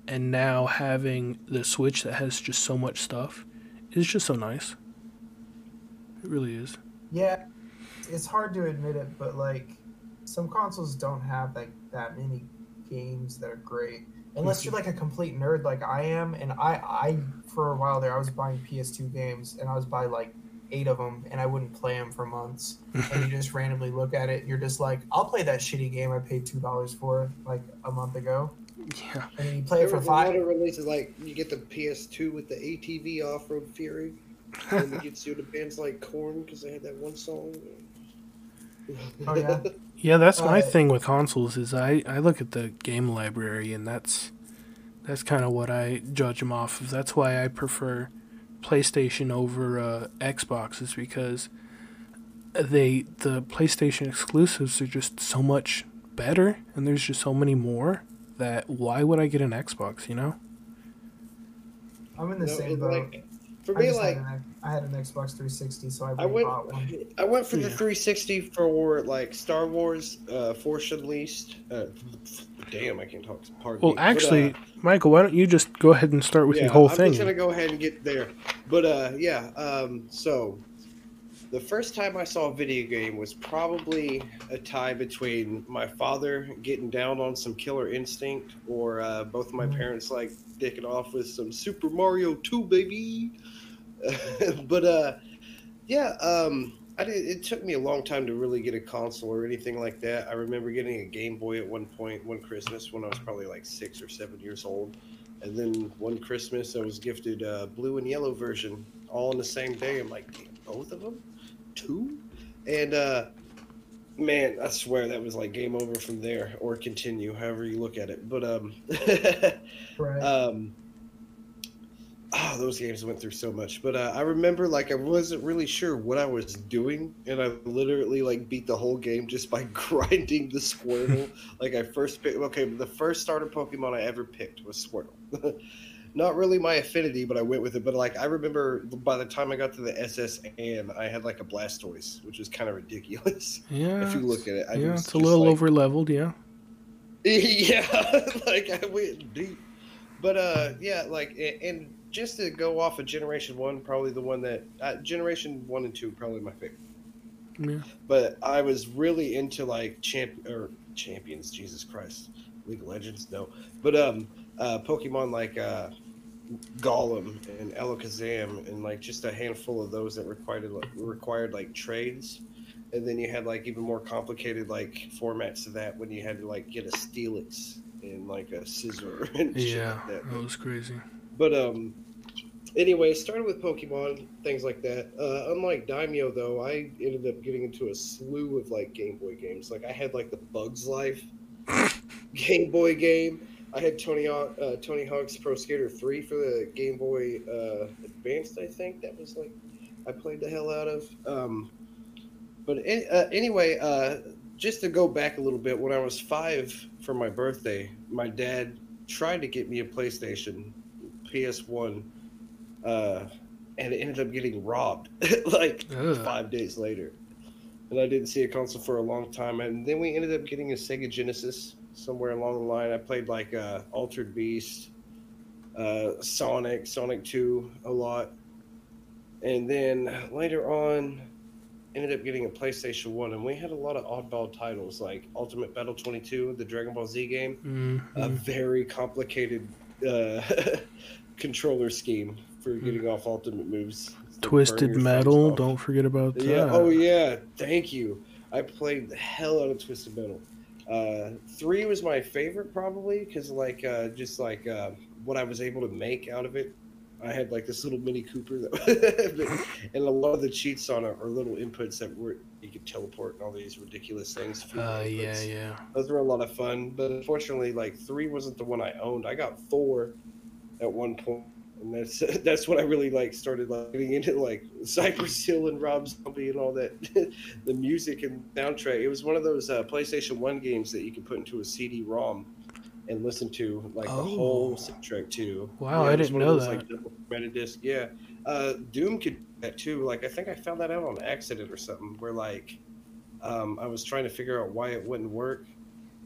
Speaker 1: And now having the Switch that has just so much stuff is just so nice. It really is.
Speaker 3: Yeah, it's hard to admit it, but like some consoles don't have like that many games that are great. Unless you're like a complete nerd like I am, and I, I for a while there I was buying PS2 games and I was buying like eight of them and I wouldn't play them for months. and you just randomly look at it, and you're just like, I'll play that shitty game I paid two dollars for like a month ago,
Speaker 1: Yeah.
Speaker 3: and you play
Speaker 2: There
Speaker 3: it for
Speaker 2: was a lot
Speaker 3: five.
Speaker 2: of releases like you get the PS2 with the ATV Off Road Fury, and you get to the bands like Korn because they had that one song.
Speaker 3: Oh yeah,
Speaker 1: Yeah, that's my
Speaker 3: Uh,
Speaker 1: thing with consoles is I, I look at the game library and that's that's kind of what I judge them off of. That's why I prefer PlayStation over uh, Xbox is because they the PlayStation exclusives are just so much better and there's just so many more that why would I get an Xbox, you know?
Speaker 3: I'm in the
Speaker 2: No,
Speaker 3: same boat.
Speaker 2: like, for
Speaker 3: I,
Speaker 2: me, like
Speaker 3: had an, I had an Xbox 360, so I,
Speaker 2: I went,
Speaker 3: bought one.
Speaker 2: I went for the 360 for like Star Wars, uh, Force Unleashed. Uh, damn, I can't talk. Pardon
Speaker 1: Well,
Speaker 2: me. But,
Speaker 1: actually,
Speaker 2: uh,
Speaker 1: Michael, why don't you just go ahead and start with
Speaker 2: yeah,
Speaker 1: your whole
Speaker 2: I'm
Speaker 1: thing?
Speaker 2: just gonna go ahead and get there. But uh, yeah, um, so the first time I saw a video game was probably a tie between my father getting down on some Killer Instinct, or uh, both of my
Speaker 3: Mm.
Speaker 2: parents like dicking off with some Super Mario 2, baby. but uh, yeah, um, I did, it took me a long time to really get a console or anything like that. I remember getting a Game Boy at one point, one Christmas, when I was probably like six or seven years old. And then one Christmas, I was gifted a blue and yellow version, all on the same day. I'm like, both of them, two, and uh, man, I swear that was like game over from there, or continue, however you look at it. But um,
Speaker 3: Right.
Speaker 2: um, oh, those games went through so much. But uh, I remember like I wasn't really sure what I was doing, and I literally like beat the whole game just by grinding the Squirtle. like I first picked. Okay, the first starter Pokemon I ever picked was Squirtle. Not really my affinity, but I went with it. But like I remember, by the time I got to the SS and I had like a Blastoise, which is kind of ridiculous
Speaker 1: yeah,
Speaker 2: if you look at it. I
Speaker 1: yeah, it's a little
Speaker 2: like,
Speaker 1: over leveled, yeah.
Speaker 2: yeah, like I went deep. But uh, yeah, like and just to go off of Generation One, probably the one that uh, Generation One and Two, probably my favorite.
Speaker 1: Yeah.
Speaker 2: But I was really into like champ or champions. Jesus Christ, League of Legends, no. But um, uh, Pokemon like uh, Golem and Alakazam and like just a handful of those that required like required like trades. And then you had like even more complicated like formats to that when you had to like get a Steelix and like a Scizor and shit
Speaker 1: Yeah,
Speaker 2: like that.
Speaker 1: that was crazy.
Speaker 2: But um, anyway, started with Pokemon, things like that. Uh, unlike Daimyo, though, I ended up getting into a slew of like Game Boy games. Like I had like the Bugs Life Game Boy game. I had Tony uh, Tony Hawk's Pro Skater Three for the Game Boy uh, Advanced. I think that was like I played the hell out of. Um, but uh, anyway, uh, just to go back a little bit, when I was five for my birthday, my dad tried to get me a PlayStation PS1, uh, and it ended up getting robbed like
Speaker 1: Ugh.
Speaker 2: five days later. And I didn't see a console for a long time. And then we ended up getting a Sega Genesis somewhere along the line. I played like uh, Altered Beast, uh, Sonic, Sonic 2 a lot. And then later on, ended up getting a PlayStation 1. And we had a lot of oddball titles like Ultimate Battle 22, the Dragon Ball Z game
Speaker 1: Mhm.
Speaker 2: a very complicated uh, controller scheme for getting off ultimate moves.
Speaker 1: Twisted Metal, don't forget about that.
Speaker 2: Yeah. Oh yeah. Thank you. I played the hell out of Twisted Metal. Uh, three was my favorite probably because like uh, just like uh, what I was able to make out of it I had like this little Mini Cooper that, and a lot of the cheats on it are little inputs that were you could teleport and all these ridiculous things.
Speaker 1: Uh, yeah, yeah.
Speaker 2: Those were a lot of fun, but unfortunately, like three wasn't the one I owned. I got four at one point, and that's that's when I really like started like getting into like Cypress Hill and Rob Zombie and all that, the music and soundtrack. It was one of those uh, PlayStation One games that you could put into a CD-ROM and listen to like the
Speaker 1: Oh.
Speaker 2: whole soundtrack too.
Speaker 1: Wow, I didn't know
Speaker 2: those,
Speaker 1: that.
Speaker 2: Like, double formatted disc. Yeah, uh, Doom could do that too. Like I think I found that out on accident or something. Where like um, I was trying to figure out why it wouldn't work,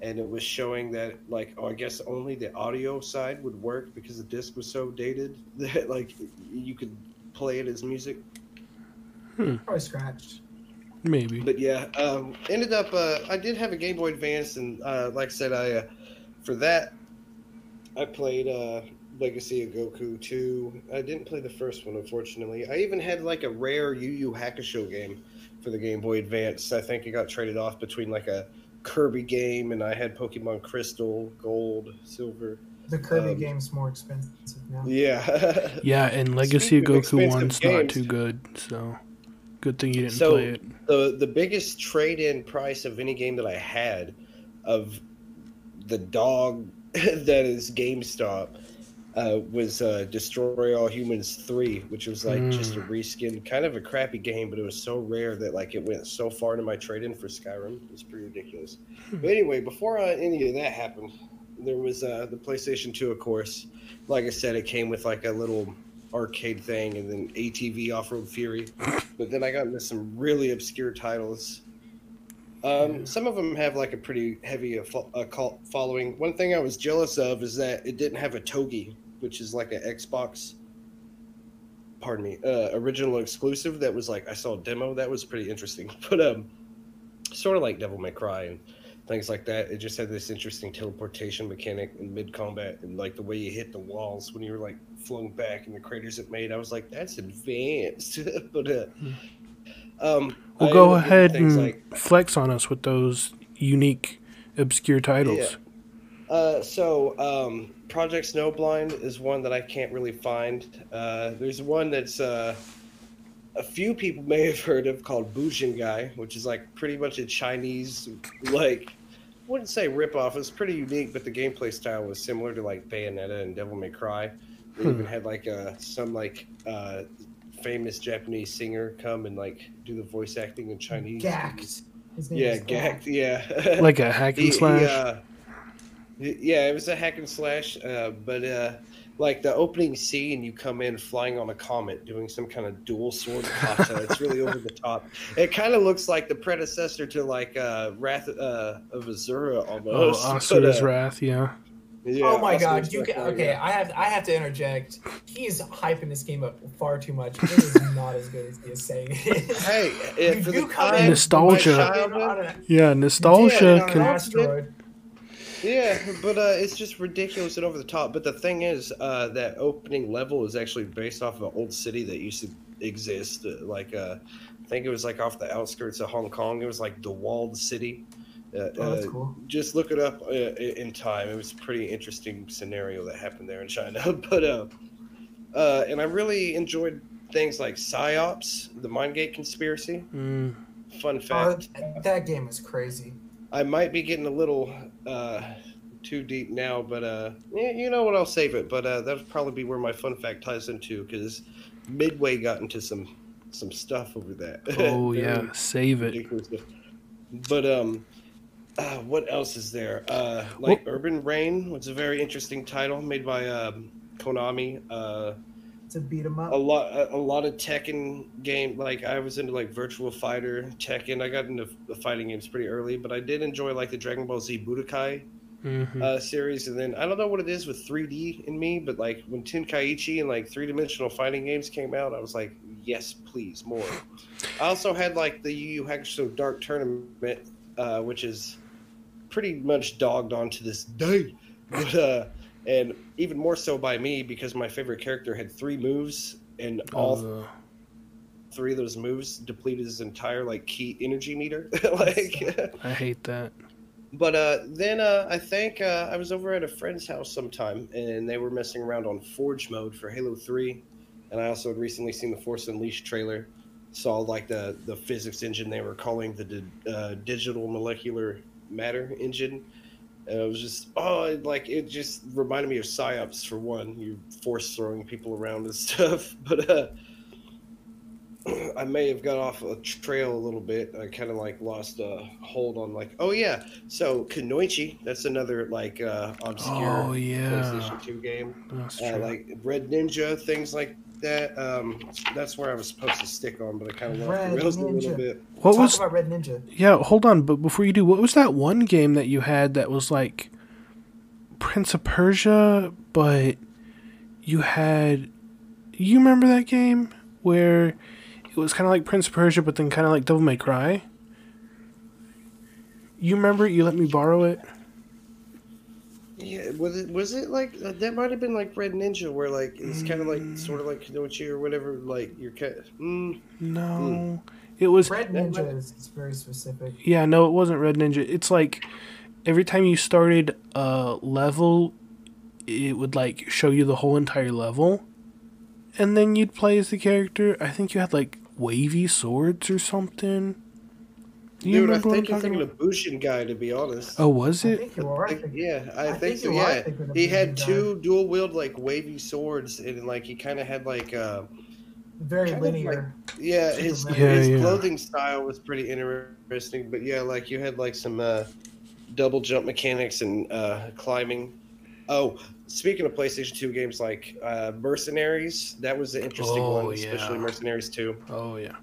Speaker 2: and it was showing that like oh I guess only the audio side would work because the disc was so dated that like you could play it as music.
Speaker 3: Probably scratched.
Speaker 1: Maybe.
Speaker 2: But yeah, um, ended up uh, I did have a Game Boy Advance, and uh, like I said, I uh, for that I played uh, Legacy of Goku 2. I didn't play the first one, unfortunately. I even had like a rare Yu Yu Hakusho game for the Game Boy Advance. I think it got traded off between like a Kirby game, and I had Pokemon Crystal, Gold, Silver.
Speaker 3: The Kirby
Speaker 2: Um,
Speaker 3: game's more expensive now.
Speaker 2: Yeah.
Speaker 1: Yeah, and Legacy of
Speaker 2: Speaking
Speaker 1: Goku
Speaker 2: expensive
Speaker 1: one's not too good, so good thing you didn't
Speaker 2: So-
Speaker 1: play it.
Speaker 2: the the biggest trade in price of any game that I had of the dog that is GameStop uh, was uh, Destroy All Humans three, which was like just a
Speaker 1: Mm.
Speaker 2: reskin, kind of a crappy game, but it was so rare that like it went so far into my trade in for Skyrim. It was pretty ridiculous. But anyway, before uh, any of that happened, there was uh, the PlayStation Two, of course. Like I said, it came with like a little arcade thing, and then ATV Off Road Fury. But then I got into some really obscure titles. Um, some of them have like a pretty heavy uh, fo- uh, cult following. One thing I was jealous of is that it didn't have Otogi, which is like an Xbox. Pardon me, uh, original exclusive. That was like I saw a demo. That was pretty interesting. But um, sort of like Devil May Cry and things like that. It just had this interesting teleportation mechanic in mid combat and like the way you hit the walls when you were like flung back and the craters it made. I was like, that's advanced. but uh, um,
Speaker 1: Well,
Speaker 2: I
Speaker 1: go
Speaker 2: ended up doing
Speaker 1: ahead and
Speaker 2: like
Speaker 1: flex on us with those unique, obscure titles.
Speaker 2: Uh, so, um, Project Snowblind is one that I can't really find. Uh, there's one that's uh, a few people may have heard of called Bujingai, which is like pretty much a Chinese, like, I wouldn't say ripoff. It's pretty unique, but the gameplay style was similar to like Bayonetta and Devil May Cry. They
Speaker 1: Hmm.
Speaker 2: even had like uh, some like uh, famous Japanese singer come and like do the voice acting in Chinese.
Speaker 3: Gackt. His name
Speaker 2: Yeah,
Speaker 3: is
Speaker 2: Gackt. Yeah.
Speaker 1: Like a hack and
Speaker 2: He- he,
Speaker 1: slash.
Speaker 2: uh, y- yeah, it was a hack and slash, uh, but uh, like the opening scene, you come in flying on a comet, doing some kind of dual sword kata. it's really over the top. It kind of looks like the predecessor to like uh, Wrath uh, of Asura
Speaker 1: oh,
Speaker 2: almost. but,
Speaker 1: Asura's
Speaker 2: uh,
Speaker 1: Wrath, yeah.
Speaker 2: yeah,
Speaker 4: oh my
Speaker 2: Asura's
Speaker 4: god, you can, okay,
Speaker 2: go.
Speaker 4: I have I have to interject. He's hyping this game up far too much. It is not as good as he is saying it is.
Speaker 2: Hey,
Speaker 4: if
Speaker 2: You for
Speaker 4: do
Speaker 2: the
Speaker 4: come in-
Speaker 1: Nostalgia.
Speaker 2: my
Speaker 4: Come in
Speaker 2: childhood-
Speaker 4: on an-
Speaker 1: Yeah, nostalgia
Speaker 2: Yeah,
Speaker 4: on an
Speaker 1: can.
Speaker 2: Yeah, but uh, it's just ridiculous and over the top. But the thing is, uh, that opening level is actually based off of an old city that used to exist. Uh, like, uh, I think it was like off the outskirts of Hong Kong. It was like the walled city. Uh,
Speaker 3: Oh, that's
Speaker 2: uh,
Speaker 3: cool.
Speaker 2: Just look it up uh, in time. It was a pretty interesting scenario that happened there in China. but uh, uh, and I really enjoyed things like Psi-Ops, the Mindgate conspiracy.
Speaker 1: Mm,
Speaker 2: Fun
Speaker 3: Oh,
Speaker 2: fact.
Speaker 3: that game is crazy.
Speaker 2: I might be getting a little uh, too deep now, but uh, yeah, you know what? I'll save it. But uh, that'll probably be where my fun fact ties into because Midway got into some some stuff over that.
Speaker 1: oh, yeah. Save it.
Speaker 2: But um, uh, what else is there? Uh, like Urban Reign was a very interesting title made by um, Konami. Uh,
Speaker 3: To beat him
Speaker 2: a lot a, a lot of Tekken game like I was into like Virtual Fighter, Tekken. I got into the fighting games pretty early, but I did enjoy like the Dragon Ball Z Budokai
Speaker 1: hmm
Speaker 2: uh, series. And then I don't know what it is with 3D in me, but like when Tenkaichi and like three dimensional fighting games came out, I was like, yes, please, more. I also had like the Yu Yu Hakusho Dark Tournament, uh, which is pretty much dogged on to this day. But uh, and even more so by me because my favorite character had three moves and all three of those moves depleted his entire like key energy meter. like
Speaker 1: I hate that.
Speaker 2: But uh, then uh, I think uh, I was over at a friend's house sometime, and they were messing around on Forge mode for Halo Three, and I also had recently seen the Force Unleashed trailer. Saw like the the physics engine they were calling the di- uh, digital molecular matter engine. And it was just oh, it, like it just reminded me of Psi-Ops for one. You force throwing people around and stuff, but uh, I may have got off a trail a little bit. I kind of like lost a hold on like, oh yeah, so Kunoichi, that's another like uh, obscure
Speaker 1: Oh, yeah.
Speaker 2: PlayStation Two game. Uh, like Red Ninja, things like that. Um, that's where I was supposed to stick on, but I kind of lost
Speaker 3: Red
Speaker 2: the rails a little bit.
Speaker 1: what
Speaker 3: Talk
Speaker 1: was
Speaker 3: about Red Ninja.
Speaker 1: Yeah, hold on, but before you do, what was that one game that you had that was like Prince of Persia, but you had you remember that game where it was kind of like Prince of Persia, but then kind of like Devil May Cry? You remember it? You let me borrow it?
Speaker 2: Yeah, was it was it like uh, that? Might have been like Red Ninja, where like it's kind of like sort of like Kunoichi or whatever. Like you're kind. Mm,
Speaker 1: No, it was.
Speaker 3: Red Ninja
Speaker 2: might-
Speaker 3: is, is very specific.
Speaker 1: Yeah, no, it wasn't Red Ninja. It's like every time you started a level, it would like show you the whole entire level, and then you'd play as the character. I think you had like wavy swords or something. Do
Speaker 2: dude, I
Speaker 1: remember what I'm
Speaker 2: think you're
Speaker 1: talking
Speaker 2: thinking
Speaker 1: about?
Speaker 2: of Bujingai. To be honest.
Speaker 1: Oh, was
Speaker 3: I
Speaker 1: it?
Speaker 3: think you are. I
Speaker 2: Like,
Speaker 3: think-
Speaker 2: yeah, I,
Speaker 3: I
Speaker 2: think,
Speaker 3: think
Speaker 2: so. Yeah, he
Speaker 3: the
Speaker 2: had
Speaker 3: guy.
Speaker 2: two dual wield like wavy swords, and like he kind of had like uh,
Speaker 3: very
Speaker 2: kind of
Speaker 3: linear.
Speaker 2: yeah, his
Speaker 3: meta.
Speaker 1: Yeah,
Speaker 2: his
Speaker 1: yeah.
Speaker 2: clothing style was pretty interesting. But yeah, like you had like some uh, double jump mechanics and uh, climbing. Oh, speaking of PlayStation Two games, like uh, Mercenaries, that was an interesting
Speaker 1: Oh,
Speaker 2: one, especially. Mercenaries Two.
Speaker 1: Oh yeah.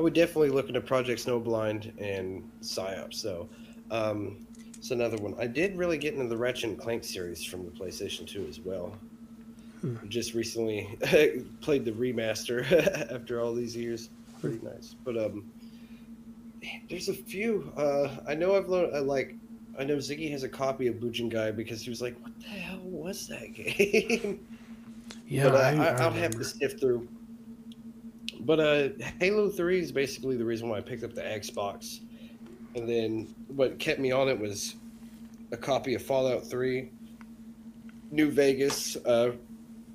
Speaker 2: I would definitely look into Project Snowblind and Psi-Ops. So, um, it's another one. I did really get into the Ratchet and Clank series from the PlayStation 2 as well.
Speaker 1: Hmm.
Speaker 2: Just recently played the remaster after all these years. Pretty nice. But um, there's a few. Uh, I know I've learned. I like. I know Ziggy has a copy of Bujingai because he was like, "What the hell was that game?"
Speaker 1: Yeah,
Speaker 2: but uh,
Speaker 1: I,
Speaker 2: I,
Speaker 1: I
Speaker 2: I'll have to sift through. But uh, Halo Three is basically the reason why I picked up the Xbox, and then what kept me on it was a copy of Fallout Three, New Vegas, uh,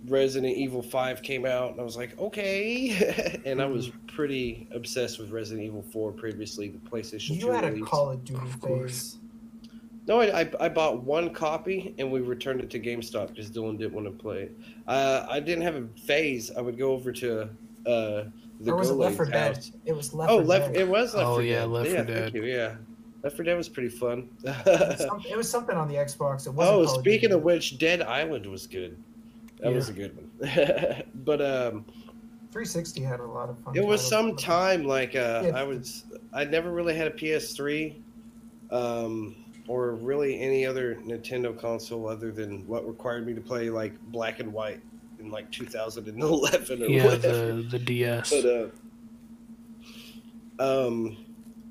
Speaker 2: Resident Evil Five came out, and I was like, okay, and I was pretty obsessed with Resident Evil Four previously, the PlayStation
Speaker 3: You
Speaker 2: Two
Speaker 3: had a
Speaker 2: release.
Speaker 3: Call of Duty
Speaker 1: Of course.
Speaker 3: phase.
Speaker 2: No, I, I, I bought one copy and we returned it to GameStop because Dylan didn't want to play it. Uh, I didn't have a phase. I would go over to uh, the
Speaker 3: Or was it Left 4 Dead?
Speaker 2: house.
Speaker 3: It was Left
Speaker 2: Oh, left.
Speaker 3: Dead.
Speaker 2: It was Left
Speaker 1: Oh,
Speaker 2: 4
Speaker 1: yeah,
Speaker 2: Dead.
Speaker 1: Left 4
Speaker 2: yeah,
Speaker 1: Dead.
Speaker 2: Thank you. Yeah, Left 4 Dead was pretty fun.
Speaker 3: It was something on the Xbox. It wasn't
Speaker 2: oh,
Speaker 3: Call
Speaker 2: speaking of which, Dead Island was good. That was a good one. but um,
Speaker 3: 360 had a lot of fun.
Speaker 2: it was some time like uh,
Speaker 3: Yeah.
Speaker 2: I was. I never really had a PS3. Um, or really any other Nintendo console other than what required me to play like black and white in like 2011 or
Speaker 1: Yeah,
Speaker 2: whatever.
Speaker 1: the the DS.
Speaker 2: But uh, um,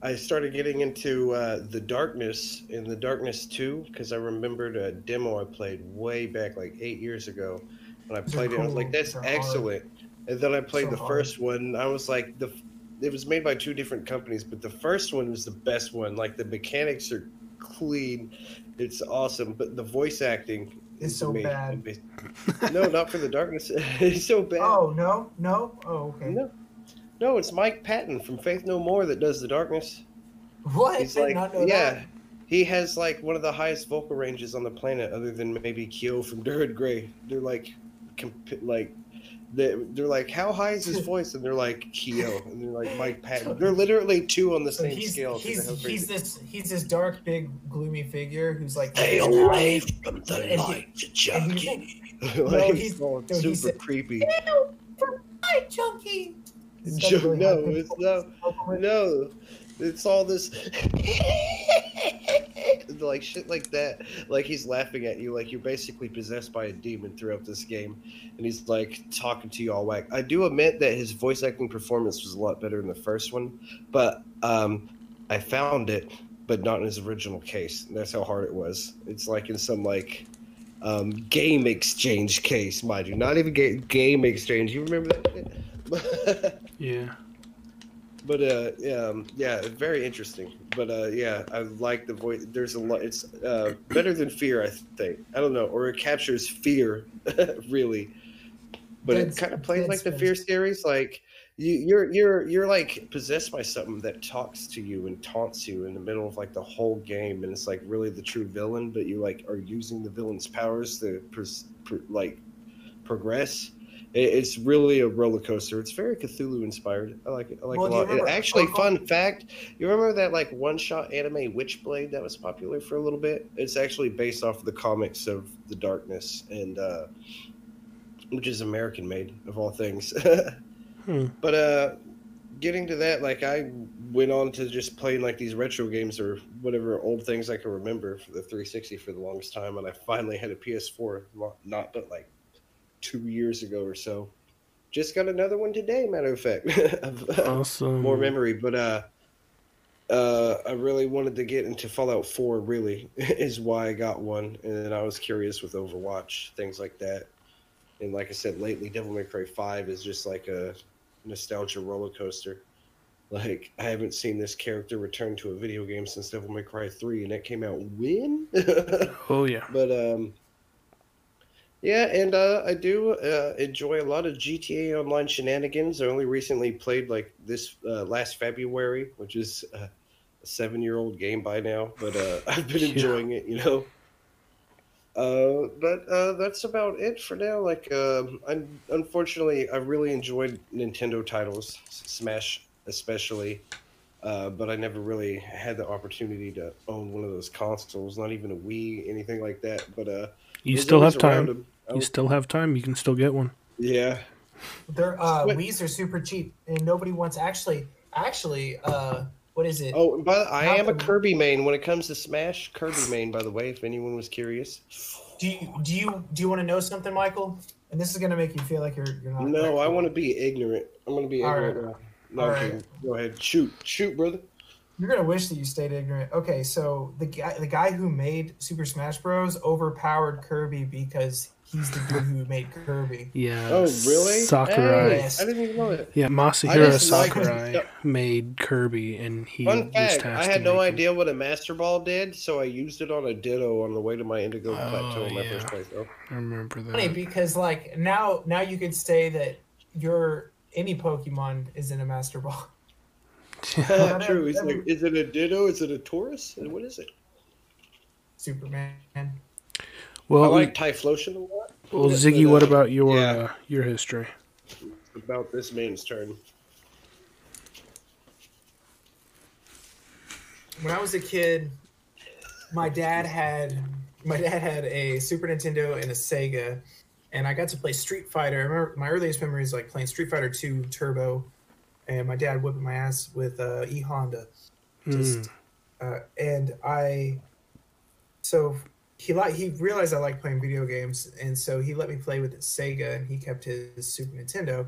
Speaker 2: I started getting into uh, the Darkness in the Darkness 2 because I remembered a demo I played way back like eight years ago. When I played it, I was like, "That's
Speaker 3: They're hard.
Speaker 2: excellent." And then I played
Speaker 3: So
Speaker 2: the
Speaker 3: hard.
Speaker 2: first one. I was like, "the." It was made by two different companies, but the first one was the best one. Like the mechanics are clean, it's awesome, but the voice acting is
Speaker 3: so bad.
Speaker 2: no, not for the darkness. it's so bad.
Speaker 3: Oh no, no. Oh okay.
Speaker 2: No, no, it's Mike Patton from Faith No More that does the darkness.
Speaker 3: What?
Speaker 2: He's
Speaker 3: I did
Speaker 2: like,
Speaker 3: not know
Speaker 2: yeah,
Speaker 3: that.
Speaker 2: he has like one of the highest vocal ranges on the planet, other than maybe Kyo from Dir En Grey. They're like, comp- like. They're, they're like, how high is his voice? And they're like, Kyo, And they're like, Mike Patton. They're literally two on the
Speaker 3: So
Speaker 2: same
Speaker 3: he's
Speaker 2: scale.
Speaker 3: he's he's this he's this dark, big, gloomy figure who's like
Speaker 2: Stay
Speaker 3: and
Speaker 2: away from the
Speaker 3: and he-
Speaker 2: light,
Speaker 3: and he's
Speaker 2: junkie.
Speaker 3: like,
Speaker 2: like,
Speaker 3: No, he's-
Speaker 2: all
Speaker 3: no,
Speaker 2: super
Speaker 3: he's
Speaker 2: creepy.
Speaker 3: "Ew, from my junkie. He's got a
Speaker 2: Jo-
Speaker 3: really
Speaker 2: no, it's no, no. It's all this, like shit like that. Like he's laughing at you, like you're basically possessed by a demon throughout this game, and he's like talking to you all whack. I do admit that his voice acting performance was a lot better in the first one, but um, I found it, but not in his original case. That's how hard it was. It's like in some like um, game exchange case, mind you, not even ga- game exchange. You remember that?
Speaker 1: yeah.
Speaker 2: but uh, yeah, um, yeah, very interesting. But uh, yeah, I like the voice. There's a lot. It's uh, better than fear, I think. I don't know, or it captures fear, really. But it kind of plays like the fear series. Like you, you're you're you're like possessed by something that talks to you and taunts you in the middle of like the whole game, and it's like really the true villain. But you like are using the villain's powers to like progress. It- It's really a roller coaster. It's very Cthulhu inspired. I like it. I like
Speaker 3: Well,
Speaker 2: it a lot.
Speaker 3: Remember-
Speaker 2: actually,
Speaker 3: oh,
Speaker 2: fun fact: you remember that like one shot anime Witchblade that was popular for a little bit? It's actually based off of the comics of the Darkness, and uh, which is American made of all things.
Speaker 1: Hmm.
Speaker 2: But uh, getting to that, like I went on to just playing like these retro games or whatever old things I can remember for the 360 for the longest time, and I finally had a PS4 not but like two years ago or so. Just got another one today, matter of fact. Of,
Speaker 1: Awesome.
Speaker 2: More memory, but uh, uh, I really wanted to get into Fallout 4. Really, is why I got one, and then I was curious with Overwatch, things like that. And like I said, lately, Devil May Cry 5 is just like a nostalgia roller coaster. Like I haven't seen this character return to a video game since Devil May Cry 3, and that came out when?
Speaker 1: Oh yeah.
Speaker 2: But um, yeah, and uh, I do uh, enjoy a lot of GTA Online shenanigans. I only recently played like this uh, last February, which is uh, a seven-year-old game by now, but uh, I've been
Speaker 1: Yeah.
Speaker 2: enjoying it, you know. Uh, but uh, that's about it for now. Like, um, I unfortunately I really enjoyed Nintendo titles, Smash especially. Uh, but I never really had the opportunity to own one of those consoles, not even a Wii, anything like that. But uh,
Speaker 1: You still have time.
Speaker 2: 'Em.
Speaker 1: You still have time. You can still get one.
Speaker 2: yeah,
Speaker 3: They're uh,
Speaker 2: Wait.
Speaker 3: Wii's are super cheap, and nobody wants actually. Actually, uh, what is it?
Speaker 2: Oh, and by the, I
Speaker 3: Not
Speaker 2: am a
Speaker 3: the-
Speaker 2: Kirby main when it comes to Smash. Kirby main, by the way, if anyone was curious.
Speaker 3: Do you do you do you want to know something, Michael? And this is gonna make you feel like you're you're not.
Speaker 2: No, I want to be ignorant. I'm going to be
Speaker 3: All
Speaker 2: ignorant
Speaker 3: right.
Speaker 2: now. No,
Speaker 3: All
Speaker 2: I'm
Speaker 3: right.
Speaker 2: kidding. Go ahead, shoot, shoot, brother.
Speaker 3: You're gonna wish that you stayed ignorant. Okay, so the guy the guy who made Super Smash Bros. overpowered Kirby because he's the dude who made Kirby.
Speaker 1: Yeah.
Speaker 2: Oh, really?
Speaker 1: Sakurai.
Speaker 3: Yes.
Speaker 2: I didn't even know that.
Speaker 1: Yeah, Masahiro
Speaker 2: just like-
Speaker 1: Sakurai made Kirby, and he
Speaker 2: Fun fact:
Speaker 1: tasked
Speaker 2: I had no
Speaker 1: make him.
Speaker 2: idea what a Master Ball did, so I used it on a Ditto on the way to my Indigo
Speaker 1: Oh,
Speaker 2: Plateau in my
Speaker 1: yeah.
Speaker 2: first playthrough.
Speaker 1: I remember that.
Speaker 3: Funny because like now now you could say that your any Pokemon is in a Master Ball. Yeah.
Speaker 2: True. He's like, is it a Ditto? Is it a Tauros? And What is it?
Speaker 3: Superman.
Speaker 1: Well,
Speaker 2: I like Typhlosion a lot.
Speaker 1: Well,
Speaker 2: But,
Speaker 1: Ziggy,
Speaker 2: uh,
Speaker 1: what about your
Speaker 2: yeah.
Speaker 1: uh, your history?
Speaker 2: about this man's turn?
Speaker 4: when I was a kid, my dad had my dad had a Super Nintendo and a Sega, and I got to play Street Fighter. I remember my earliest memory is like playing Street Fighter Two Turbo, and my dad whipping my ass with uh, E Honda. Just uh, and I, so he like he realized I like playing video games, and so he let me play with his Sega, and he kept his Super Nintendo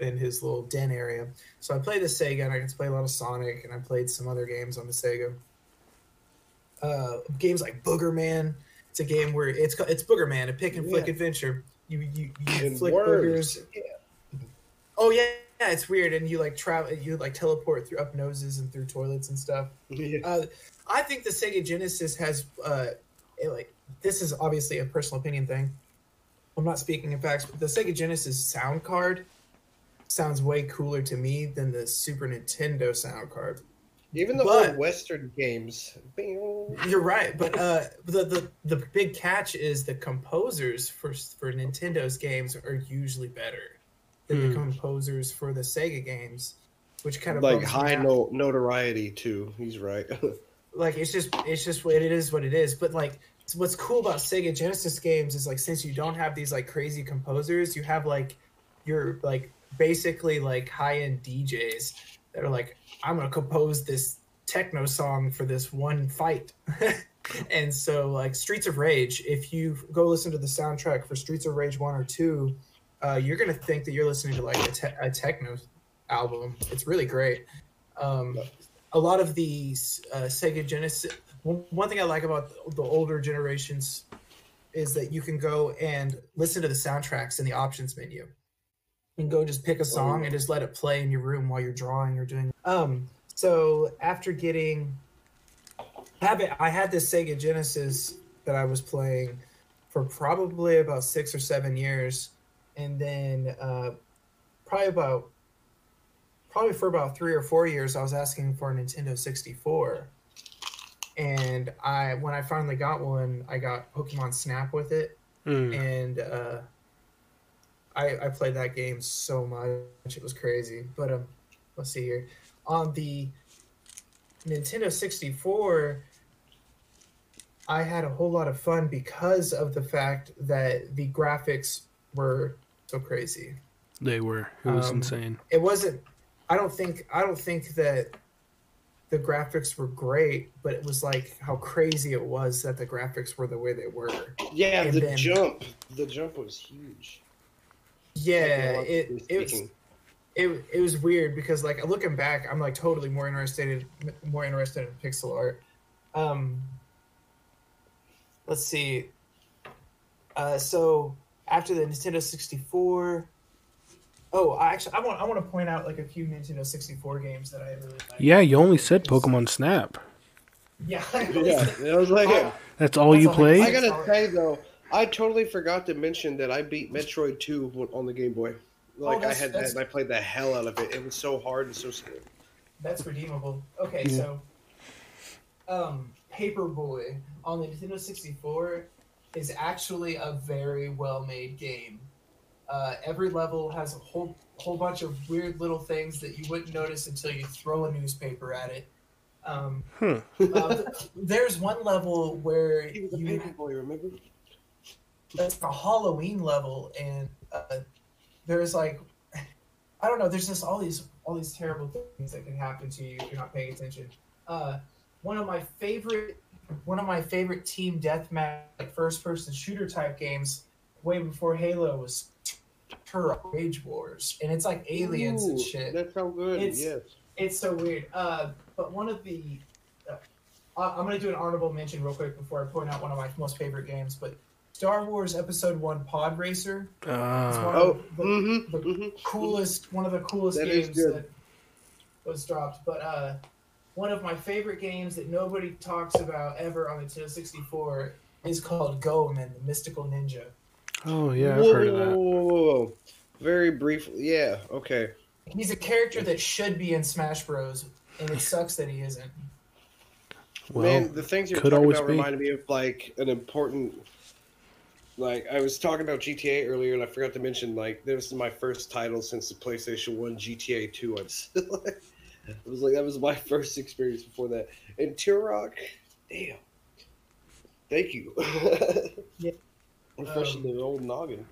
Speaker 4: in his little den area. So I played the Sega, and I got to play a lot of Sonic, and I played some other games on the Sega. Uh, games like Boogerman. It's a game where it's ca- it's Boogerman, a pick and flick
Speaker 2: Yeah.
Speaker 4: adventure. You you, you flick
Speaker 2: worms.
Speaker 4: boogers. Oh yeah, yeah, it's weird, and you like travel, you like teleport through up noses and through toilets and stuff.
Speaker 2: Yeah.
Speaker 4: Uh, I think the Sega Genesis has uh, it, like this is obviously a personal opinion thing. I'm not speaking in facts, but the Sega Genesis sound card sounds way cooler to me than the Super Nintendo sound card.
Speaker 2: Even the
Speaker 4: But-
Speaker 2: Western games.
Speaker 4: You're right, but uh, the, the the big catch is the composers for for Nintendo's games are usually better than the
Speaker 1: Hmm.
Speaker 4: composers for the Sega games, which kind of
Speaker 2: like high no- notoriety too. He's right.
Speaker 4: like it's just it's just what it is what it is but like what's cool about sega genesis games is like since you don't have these like crazy composers you have like you're like basically like high-end djs that are like i'm gonna compose this techno song for this one fight and so like streets of rage if you go listen to the soundtrack for streets of rage 1 or 2 uh, you're gonna think that you're listening to like a, te- a techno album it's really great um, a lot of these uh, Sega Genesis. One, thing I like about the older generations is that you can go and listen to the soundtracks in the options menu. You can go just pick a song and just let it play in your room while you're drawing or doing Um, so after getting, have it, I had this Sega Genesis that I was playing for probably about six or seven years, and then uh, probably about probably for about three or four years, I was asking for a Nintendo 64. And I, when I finally got one, I got Pokemon Snap with it,
Speaker 1: Mm.
Speaker 4: and uh, I, I played that game so much it was crazy. But um, let's see here on the Nintendo 64. I had a whole lot of fun because of the fact that the graphics were so crazy.
Speaker 1: They were. It was
Speaker 4: Um,
Speaker 1: insane.
Speaker 4: It wasn't. I don't think. I don't think that the graphics were great, but it was like how crazy it was that the graphics were the way they were.
Speaker 2: Yeah,
Speaker 4: And
Speaker 2: the
Speaker 4: then-
Speaker 2: jump. The jump was huge.
Speaker 4: Yeah, it it was it, it was weird because like looking back, I'm like totally more interested more interested in pixel art. Um, let's see. Uh, so after the Nintendo 64. Oh, I actually I want I want to point out like a few Nintendo 64 games that I really like.
Speaker 1: Yeah, you only said Pokemon Snap.
Speaker 4: Yeah.
Speaker 2: Yeah, I was like,
Speaker 4: Oh,
Speaker 1: That's all
Speaker 4: That's
Speaker 1: you
Speaker 4: all I-
Speaker 1: play?
Speaker 2: I gotta say though, I totally forgot to mention that I beat Metroid 2 on the Game Boy. Like I
Speaker 4: Oh, that's-
Speaker 2: had that, and I played the hell out of it. It was so hard and so scary.
Speaker 4: That's redeemable. Okay,
Speaker 1: Yeah.
Speaker 4: so um Paperboy on the Nintendo 64 is actually a very well made game. Uh, every level has a whole whole bunch of weird little things that you wouldn't notice until you throw a newspaper at it. Um,
Speaker 1: Hmm.
Speaker 4: uh, there's one level where
Speaker 2: He was a
Speaker 4: you
Speaker 2: boy, remember?
Speaker 4: it's a Halloween level, and uh, there's like, I don't know, there's just all these all these terrible things that can happen to you if you're not paying attention. Uh, one of my favorite one of my favorite team deathmatch like first person shooter type games way before Halo was Turok Rage Wars, and it's like aliens and shit
Speaker 2: That's sounds good.
Speaker 4: It's-
Speaker 2: yes.
Speaker 4: it's so weird. Uh, but one of the, uh, I'm gonna do an honorable mention real quick before I point out one of my most favorite games. But Star Wars Episode One Pod Racer, it's one
Speaker 1: Ah,
Speaker 2: Oh,
Speaker 4: of the
Speaker 2: mm-hmm,
Speaker 4: the
Speaker 2: mm-hmm.
Speaker 4: coolest, one of the coolest
Speaker 2: That
Speaker 4: games that was dropped. But uh, one of my favorite games that nobody talks about ever on the Nintendo 64 is called Goemon, the Mystical Ninja.
Speaker 1: Oh yeah, I've heard of that.
Speaker 2: Whoa. Very briefly, yeah. Okay.
Speaker 4: He's a character that should be in Smash Bros, and it sucks that he isn't.
Speaker 1: Well,
Speaker 2: Man, the things you're
Speaker 1: could
Speaker 2: talking
Speaker 1: always
Speaker 2: about
Speaker 1: be.
Speaker 2: reminded me of like an important. Like I was talking about GTA earlier, and I forgot to mention like this is my first title since the PlayStation One GTA Two. I'm still. it was like that was my first experience before that. And Turok, damn. Thank you.
Speaker 4: Yeah.
Speaker 2: Refreshing
Speaker 4: Um,
Speaker 2: the old noggin.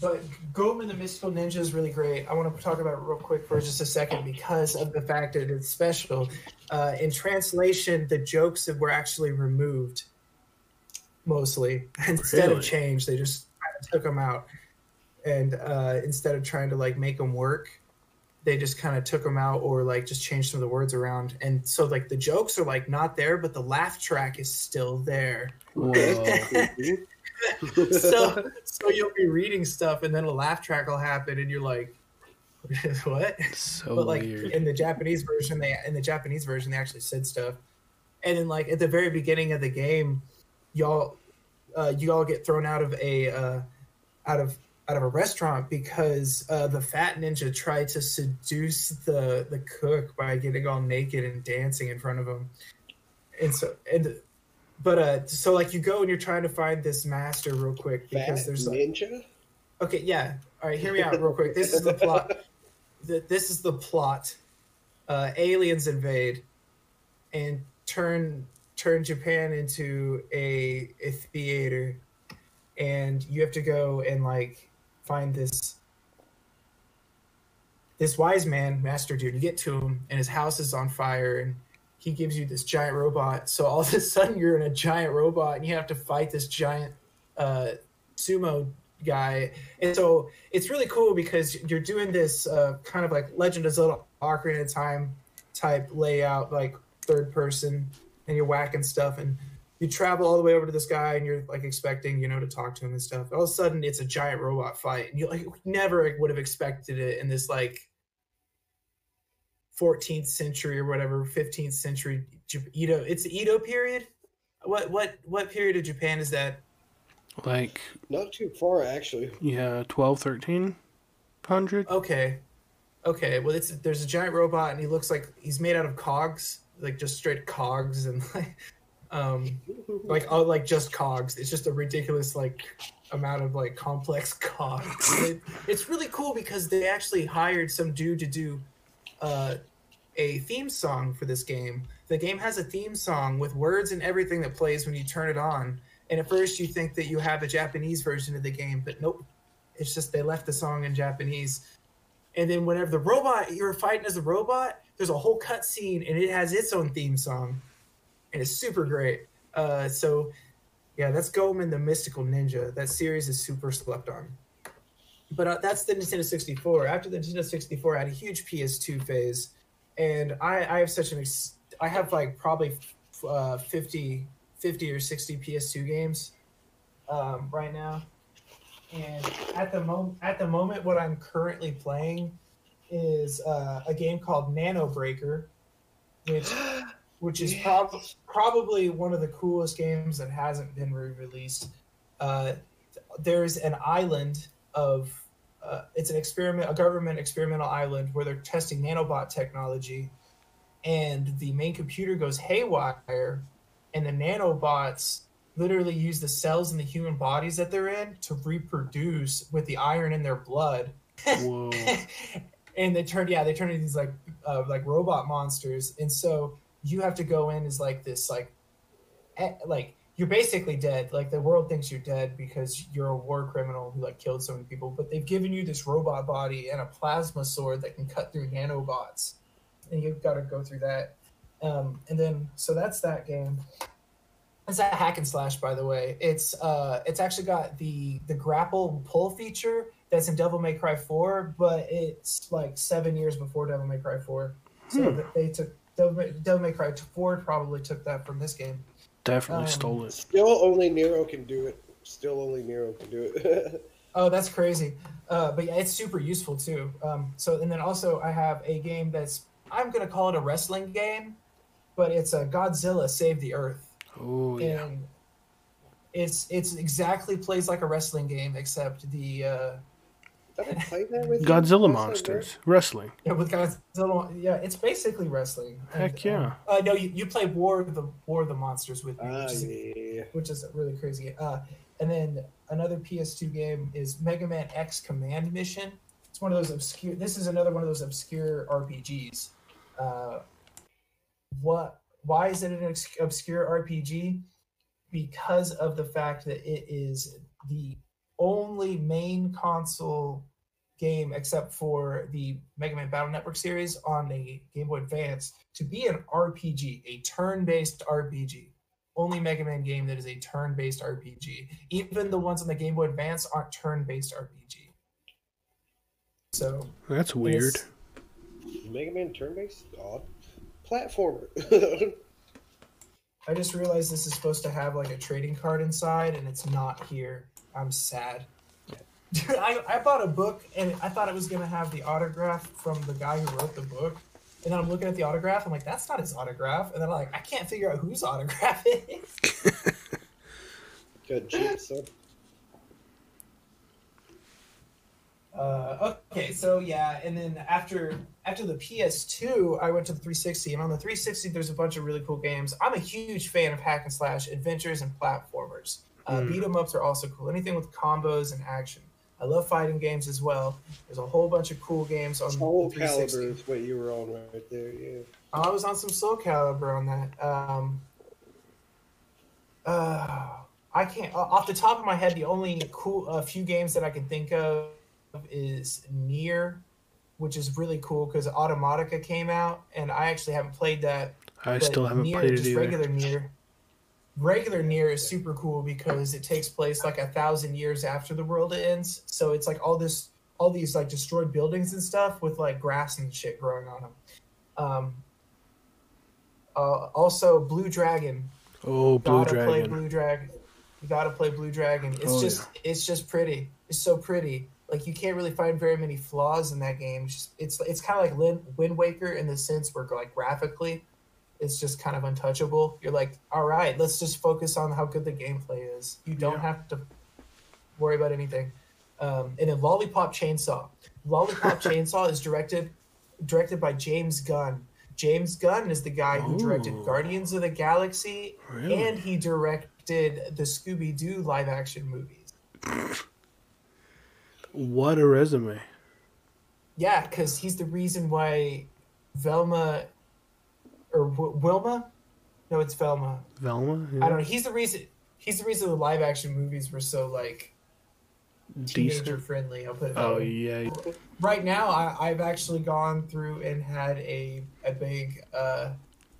Speaker 4: But Goemon the Mystical Ninja is really great. I want to talk about it real quick for just a second because of the fact that it's special. Uh, in translation, the jokes that were actually removed mostly instead
Speaker 1: Really?
Speaker 4: of changed. They just kind of took them out, and uh, instead of trying to like make them work, they just kind of took them out or like just changed some of the words around. And so like the jokes are like not there, but the laugh track is still there.
Speaker 1: Whoa.
Speaker 4: so so you'll be reading stuff and then a laugh track will happen and you're like what?
Speaker 1: So
Speaker 4: but like
Speaker 1: weird.
Speaker 4: in the japanese version they in the japanese version they actually said stuff. And then like at the very beginning of the game y'all uh you all get thrown out of a uh out of out of a restaurant because uh the fat ninja tried to seduce the the cook by getting all naked and dancing in front of him and so and but uh so like you go and you're trying to find this master real quick because
Speaker 2: Fat
Speaker 4: there's like
Speaker 2: ninja.
Speaker 4: Okay, yeah. All right, hear me out real quick. This is the plot. The, this is the plot. Uh, aliens invade and turn turn Japan into a a theater, and you have to go and like find this this wise man, master dude. You get to him, and his house is on fire, and he gives you this giant robot. So all of a sudden, you're in a giant robot, and you have to fight this giant uh, sumo guy. And so it's really cool because you're doing this uh, kind of like Legend of Zelda Ocarina of Time type layout, like third person, and you're whacking stuff and you travel all the way over to this guy and you're like expecting, you know, to talk to him and stuff. All of a sudden it's a giant robot fight. And you like never would have expected it in this like 14th century or whatever 15th century Jap- Edo. It's the Edo period. What what what period of Japan is that?
Speaker 1: Like,
Speaker 2: Not too far, actually.
Speaker 1: yeah, 12, 1300?
Speaker 4: Okay, okay. Well, it's there's a giant robot and he looks like he's made out of cogs, like just straight cogs and like um like oh like just cogs. It's just a ridiculous like amount of like complex cogs. It- it's really cool because they actually hired some dude to do uh, a theme song for this game. The game has a theme song with words and everything that plays when you turn it on. And at first you think that you have a Japanese version of the game, but nope. It's just they left the song in Japanese. And then whenever the robot you're fighting as a robot, there's a whole cutscene and it has its own theme song. And it's super great. Uh, so yeah, that's Goemon the Mystical Ninja. That series is super slept on. But uh, that's the Nintendo 64. After the Nintendo 64, I had a huge PS2 phase, and I, I have such an ex- I have like probably uh, 50, 50 or 60 PS2 games um, right now. And at the moment, at the moment, what I'm currently playing is uh, a game called Nano Breaker, which which is prob- probably one of the coolest games that hasn't been re-released. Uh, there's an island of uh, it's an experiment, a government experimental island where they're testing nanobot technology, and the main computer goes haywire, and the nanobots literally use the cells in the human bodies that they're in to reproduce with the iron in their blood.
Speaker 1: Whoa.
Speaker 4: and they turn yeah they turn into these like uh, like robot monsters and so you have to go in as like this like eh, like you're basically dead like the world thinks you're dead because you're a war criminal who like killed so many people but they've given you this robot body and a plasma sword that can cut through nanobots and you've got to go through that um, and then so that's that game it's a hack and slash by the way it's uh it's actually got the the grapple pull feature that's in Devil May Cry 4, but it's like seven years before Devil May Cry 4. So
Speaker 1: Hmm.
Speaker 4: they took Devil May, Devil May Cry 4 probably took that from this game.
Speaker 1: Definitely
Speaker 4: Um,
Speaker 1: stole it.
Speaker 2: Still, only Nero can do it. Still, only Nero can do it.
Speaker 4: Oh, that's crazy. Uh, but yeah, it's super useful too. Um, so and then also I have a game that's I'm gonna call it a wrestling game, but it's a Godzilla Save the Earth,
Speaker 1: Oh, yeah.
Speaker 4: and it's it's exactly plays like a wrestling game except the uh,
Speaker 2: Did I play that with?
Speaker 1: Godzilla
Speaker 2: What's that
Speaker 1: monsters. Wrestling.
Speaker 4: yeah with Godzilla. Yeah, it's basically wrestling.
Speaker 1: Heck
Speaker 4: And,
Speaker 1: yeah.
Speaker 4: Uh, no, you, you play War of the War of the Monsters with me,
Speaker 2: Ah,
Speaker 4: which, is,
Speaker 2: yeah.
Speaker 4: which is really crazy. Uh, and then another PS2 game is Mega Man X Command Mission. It's one of those obscure. This is another one of those obscure RPGs. Uh, what? Why is it an obscure RPG? Because of the fact that it is the only main console game, except for the Mega Man Battle Network series on the Game Boy Advance, to be an RPG, a turn-based RPG. Only Mega Man game that is a turn-based RPG. Even the ones on the Game Boy Advance aren't turn-based RPG. So
Speaker 1: That's weird.
Speaker 2: Mega Man turn based? Odd. Platformer.
Speaker 4: I just realized this is supposed to have like a trading card inside, and it's not here. I'm sad. Dude, I, I bought a book and I thought it was gonna have the autograph from the guy who wrote the book. And then I'm looking at the autograph, I'm like, that's not his autograph. And then I'm like, I can't figure out whose autograph it is.
Speaker 2: Good jinx, son.
Speaker 4: Uh, okay, so yeah, and then after after the PS2, I went to the 360, and on the 360, there's a bunch of really cool games. I'm a huge fan of hack and slash adventures and platformers. Uh,
Speaker 1: Hmm.
Speaker 4: Beat 'em ups are also cool. Anything with combos and action. I love fighting games as well. There's a whole bunch of cool games on
Speaker 2: Soul
Speaker 4: the 360.
Speaker 2: Calibur is what you were on right there, yeah.
Speaker 4: I was on some Soul Calibur on that. Um, uh, I can't off the top of my head. The only cool a few games that I can think of is Nier, which is really cool because Automata came out, and I actually haven't played that.
Speaker 1: I still haven't
Speaker 4: Nier,
Speaker 1: played it
Speaker 4: just
Speaker 1: either.
Speaker 4: regular Nier. Regular Nier is super cool because it takes place like a thousand years after the world ends. So it's like all this, all these like destroyed buildings and stuff with like grass and shit growing on them. Um, uh, also, Blue Dragon.
Speaker 1: Oh, Blue
Speaker 4: gotta play Blue Dragon. You gotta play Blue Dragon. It's
Speaker 1: Oh,
Speaker 4: just, it's just pretty. It's so pretty. like you can't really find very many flaws in that game. It's just, it's, it's kind of like Lin, Wind Waker in the sense where like graphically, it's just kind of untouchable. You're like, all right, let's just focus on how good the gameplay is. You don't
Speaker 1: Yeah.
Speaker 4: have to worry about anything. Um, and then Lollipop Chainsaw. Lollipop Chainsaw is directed directed by James Gunn. James Gunn is the guy who directed
Speaker 1: Ooh.
Speaker 4: Guardians of the Galaxy
Speaker 1: Really?
Speaker 4: and he directed the Scooby Doo live action movies.
Speaker 1: What a resume.
Speaker 4: Yeah, because he's the reason why Velma or w- Wilma, no, it's Velma.
Speaker 1: Velma? Yeah.
Speaker 4: I don't know. He's the reason. He's the reason the live action movies were so like teenager
Speaker 1: Decent.
Speaker 4: friendly. I'll put it that
Speaker 1: Oh,
Speaker 4: way.
Speaker 1: yeah.
Speaker 4: Right now, I, I've actually gone through and had a a big uh,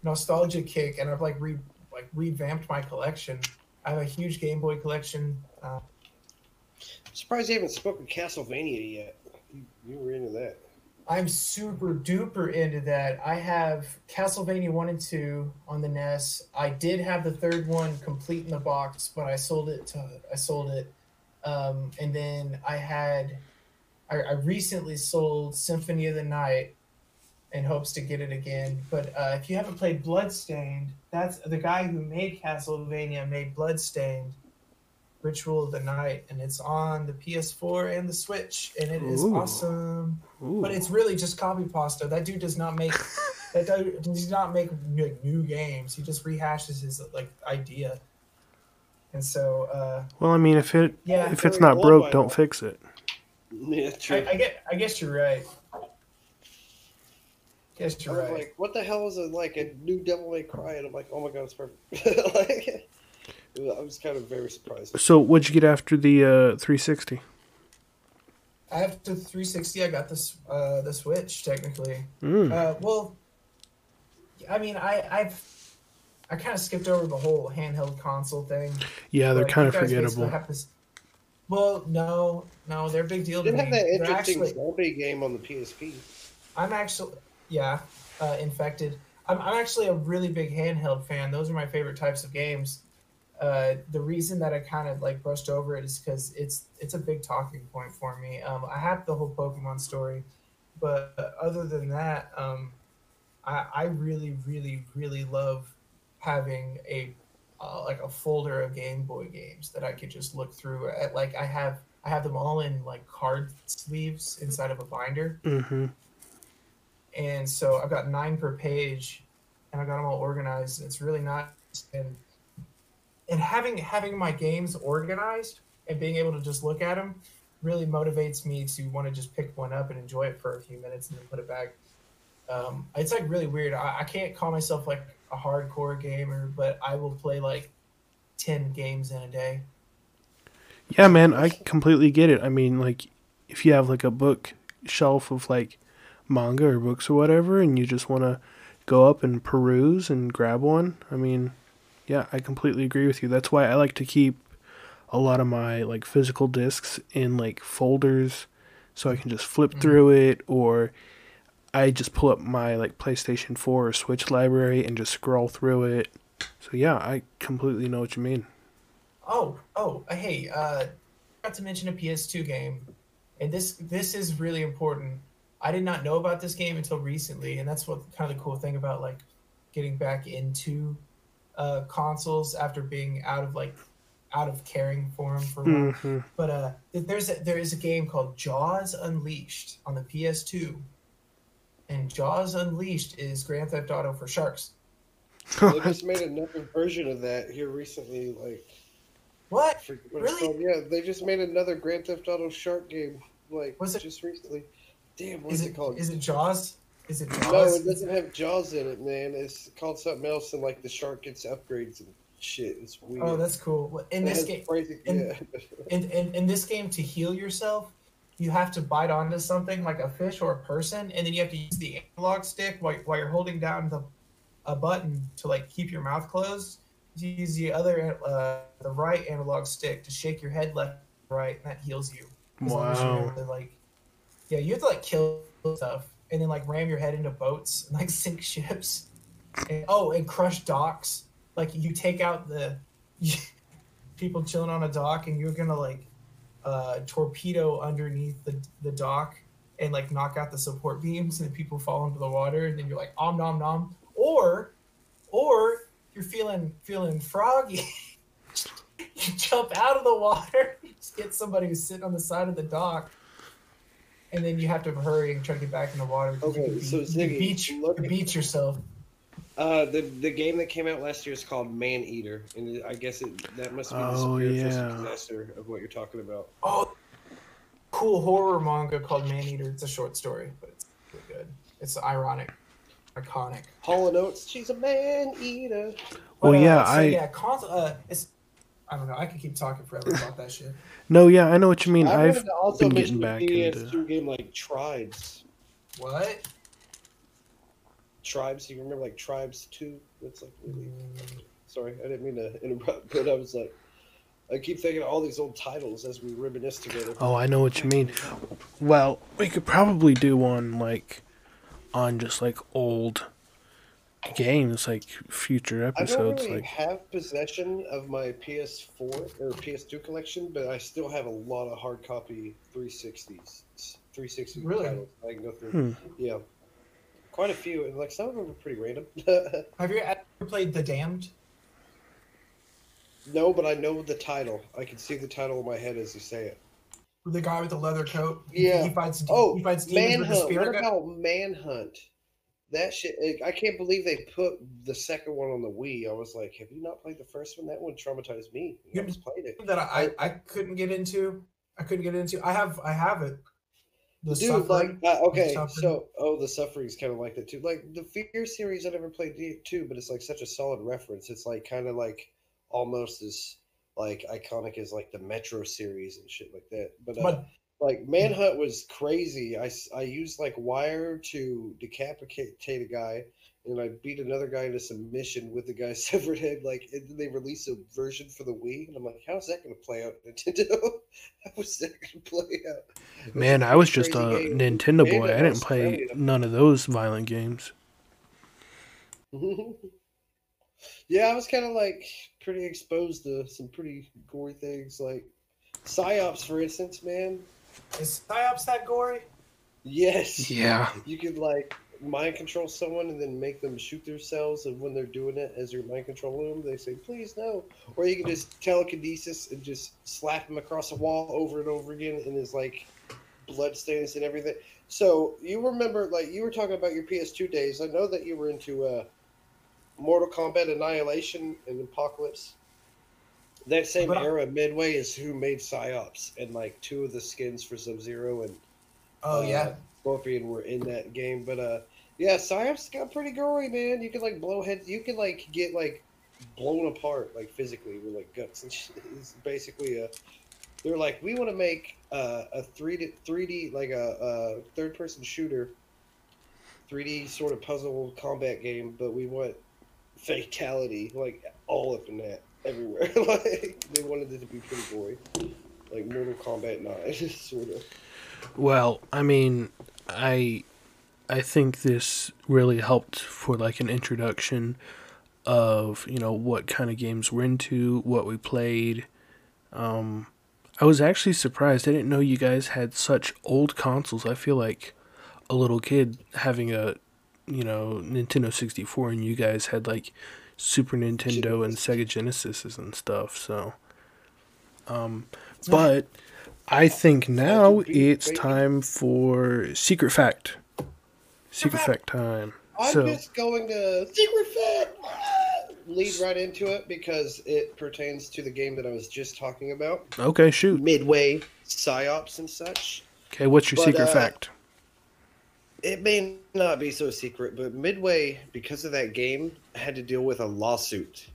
Speaker 4: nostalgia kick, and I've like re like revamped my collection. I have a huge Game Boy collection. Uh,
Speaker 2: I'm surprised you haven't spoken Castlevania yet. You, you were into that.
Speaker 4: I'm super duper into that. I have Castlevania 1 and 2 on the NES. I did have the third one complete in the box, but I sold it to I sold it. Um, and then I had I, I recently sold Symphony of the Night in hopes to get it again. But uh, if you haven't played Bloodstained, that's the guy who made Castlevania made Bloodstained Ritual of the Night, and it's on the PS4 and the Switch, and it is
Speaker 1: Ooh.
Speaker 4: awesome.
Speaker 1: Ooh.
Speaker 4: But it's really just copy pasta. That dude does not make that dude does not make new, new games. He just rehashes his like idea. And so, uh,
Speaker 1: well, I mean, if it
Speaker 4: yeah,
Speaker 1: if it's not broke, don't fix it.
Speaker 2: Yeah, true.
Speaker 4: I, I get. I guess you're right. Guess you're
Speaker 2: was
Speaker 4: right.
Speaker 2: like, what the hell is a, like a new Devil May Cry? And I'm like, oh my god, it's perfect. like, I was kind of very surprised.
Speaker 1: So, what'd you get after the uh, 360?
Speaker 4: After 360, I got this uh, the Switch technically.
Speaker 1: Mm.
Speaker 4: Uh, well, I mean, I I've I kind of skipped over the whole handheld console thing.
Speaker 1: yeah, they're
Speaker 4: Like,
Speaker 1: kind of forgettable.
Speaker 4: this- Well, no, no, they're a big deal
Speaker 2: They
Speaker 4: to
Speaker 2: didn't have that interesting
Speaker 4: actually,
Speaker 2: zombie game on the PSP.
Speaker 4: I'm actually, yeah, uh, infected. I'm, I'm actually a really big handheld fan. Those are my favorite types of games. Uh, the reason that I kind of like brushed over it is because it's it's a big talking point for me. Um, I have the whole Pokemon story, but other than that, um, I, I really, really, really love having a uh, like a folder of Game Boy games that I could just look through. At, like I have I have them all in like card sleeves inside of a binder
Speaker 1: hmm
Speaker 4: and so I've got nine per page, and I've got them all organized. It's really nice, and and having having my games organized and being able to just look at them really motivates me to want to just pick one up and enjoy it for a few minutes and then put it back. Um, it's like really weird. I, I can't call myself like a hardcore gamer, but I will play like ten games in a day.
Speaker 1: Yeah, man, I completely get it. I mean, like, if you have like a book shelf of like manga or books or whatever, and you just want to go up and peruse and grab one, I mean, yeah, I completely agree with you. That's why I like to keep a lot of my like physical discs in like folders so I can just flip
Speaker 4: Mhm.
Speaker 1: through it or I just pull up my like PlayStation 4 or Switch library and just scroll through it. So yeah, I completely know what you mean.
Speaker 4: Oh, oh, hey, uh, forgot to mention a PS2 game, and this this is really important. I did not know about this game until recently, and that's what kind of the cool thing about like getting back into uh, consoles after being out of like out of caring for them for a while.
Speaker 1: hmm
Speaker 4: But uh, there's a, there is a game called Jaws Unleashed on the PS2, and Jaws Unleashed is Grand Theft Auto for sharks.
Speaker 2: They just made another version of that here recently. Like,
Speaker 4: What?
Speaker 2: What
Speaker 4: Really?
Speaker 2: Yeah, they just made another Grand Theft Auto Shark game. Like,
Speaker 4: Was it-
Speaker 2: just recently? Damn, what
Speaker 4: Is
Speaker 2: is,
Speaker 4: it
Speaker 2: it called?
Speaker 4: is it Jaws? Is it Jaws?
Speaker 2: No, it doesn't have Jaws in it, man. It's called something else, and like the shark gets upgrades and shit. It's weird.
Speaker 4: Oh, that's cool. In
Speaker 2: It
Speaker 4: this game,
Speaker 2: crazy-
Speaker 4: in-
Speaker 2: yeah.
Speaker 4: in, in, in this game to heal yourself you have to bite onto something like a fish or a person and then you have to use the analog stick while, while you're holding down the a button to like keep your mouth closed you use the other uh, the right analog stick to shake your head left right and that heals you as long as
Speaker 1: Wow.
Speaker 4: you're able to, like yeah you have to like kill stuff and then like ram your head into boats and like sink ships. And, oh and crush docks. Like you take out the people chilling on a dock and you're gonna like
Speaker 3: uh, torpedo underneath the the dock and like knock out the support beams and people fall into the water and then you're like om nom nom. Or or you're feeling feeling froggy. You jump out of the water you just get somebody who's sitting on the side of the dock and then you have to hurry and try to get back in the water.
Speaker 2: Okay,
Speaker 3: you
Speaker 2: so
Speaker 3: you can
Speaker 2: Ziggy,
Speaker 3: beach,
Speaker 2: look
Speaker 3: can beach yourself
Speaker 2: Uh, the the game that came out last year is called Man Eater, and I guess it that must be the
Speaker 1: Oh,
Speaker 2: spiritual
Speaker 1: yeah.
Speaker 2: successor of what you're talking about.
Speaker 3: oh cool horror manga called man-eater it's a short story but it's really good it's ironic iconic
Speaker 2: Hall and Oates, she's a man eater.
Speaker 1: Well,
Speaker 3: But, uh,
Speaker 1: yeah,
Speaker 3: so,
Speaker 1: I
Speaker 3: yeah, cons- uh, it's I don't know. I could keep talking forever about that shit.
Speaker 1: no, yeah, I know what you mean.
Speaker 2: I
Speaker 1: I've
Speaker 2: wanted to also
Speaker 1: been getting back
Speaker 2: PS2
Speaker 1: into.
Speaker 2: game like Tribes.
Speaker 3: What?
Speaker 2: Tribes, you remember like Tribes 2? That's like really. Mm. Sorry, I didn't mean to interrupt, but I was like, I keep thinking of all these old titles as we reminisce together.
Speaker 1: Oh, I know what you mean. Well, we could probably do one like on just like old games, like future episodes.
Speaker 2: I don't
Speaker 1: episodes.
Speaker 2: really
Speaker 1: Like,
Speaker 2: have possession of my PS4 or PS2 collection, but I still have a lot of hard copy 360s, 360
Speaker 3: Really?
Speaker 2: titles I can go through.
Speaker 1: Hmm.
Speaker 2: Yeah, quite a few, and like some of them are pretty random.
Speaker 3: Have you ever played The Damned?
Speaker 2: no, but I know the title. I can see the title in my head as you say it.
Speaker 3: The guy with the leather coat.
Speaker 2: Yeah.
Speaker 3: He fights.
Speaker 2: Oh,
Speaker 3: he fights demons with the
Speaker 2: Manhunt. What about Manhunt? That shit. I can't believe they put the second one on the Wii. I was like, have you not played the first one? That one traumatized me. I
Speaker 3: You-
Speaker 2: just played it.
Speaker 3: That I, I couldn't get into. I couldn't get into. I have I have it. The
Speaker 2: Dude, like, uh, okay, so oh, the suffering's kind of like that too. Like the Fear series, I never played too, but it's like such a solid reference. It's like kind of like almost as like iconic as like the Metro series and shit like that. But, uh,
Speaker 3: but
Speaker 2: like Manhunt was crazy. i i used like wire to decapitate a guy, and I beat another guy into submission with the guy's severed head. Like, and then they released a version for the Wii, and I'm like, how's that going to play out, Nintendo? How was that going to play out?
Speaker 1: Man, i was just a
Speaker 2: game.
Speaker 1: Nintendo boy. I didn't play none of those violent games.
Speaker 2: yeah, I was kind of like pretty exposed to some pretty gory things, like Psi-Ops, for instance. Man,
Speaker 3: is Psi-Ops that gory?
Speaker 2: yes,
Speaker 1: Yeah.
Speaker 2: you could like mind control someone and then make them shoot themselves, and when they're doing it, as you're mind controlling them, they say, "Please no," or you can just telekinesis and just slap them across a wall over and over again, and there's like blood stains and everything. So you remember, like you were talking about your PS2 days. I know that you were into uh, Mortal Kombat Annihilation and Apocalypse. That same
Speaker 3: But I-
Speaker 2: era, Midway is who made Psi-Ops, and like two of the skins for Sub Zero and
Speaker 3: Oh
Speaker 2: uh,
Speaker 3: yeah.
Speaker 2: Scorpion were in that game. But uh, yeah, Psi-Ops got pretty gory, man. You could like blow heads. You could like get like blown apart, like physically with like guts and shit. It's basically a. They're like, we want to make uh, a three D, three D like a, a third person shooter, three D sort of puzzle combat game, but we want fatality like all up in that everywhere. like they wanted it to be pretty gory, like Mortal Kombat Nine, sort of.
Speaker 1: Well, I mean, I I think this really helped for like an introduction of, you know, what kind of games we're into, what we played. Um I was actually surprised. I didn't know you guys had such old consoles. I feel like a little kid having a, you know, Nintendo 64 and you guys had like Super Nintendo and Sega Genesis and stuff. So um but I think now it's time for secret fact. Secret fact time.
Speaker 2: I'm
Speaker 1: So
Speaker 2: just going to secret fact lead right into it because it pertains to the game that I was just talking about.
Speaker 1: okay, shoot.
Speaker 2: Midway Psi-Ops and such.
Speaker 1: Okay, what's your
Speaker 2: But,
Speaker 1: secret
Speaker 2: uh,
Speaker 1: fact?
Speaker 2: It may not be so secret, but Midway, because of that game, had to deal with a lawsuit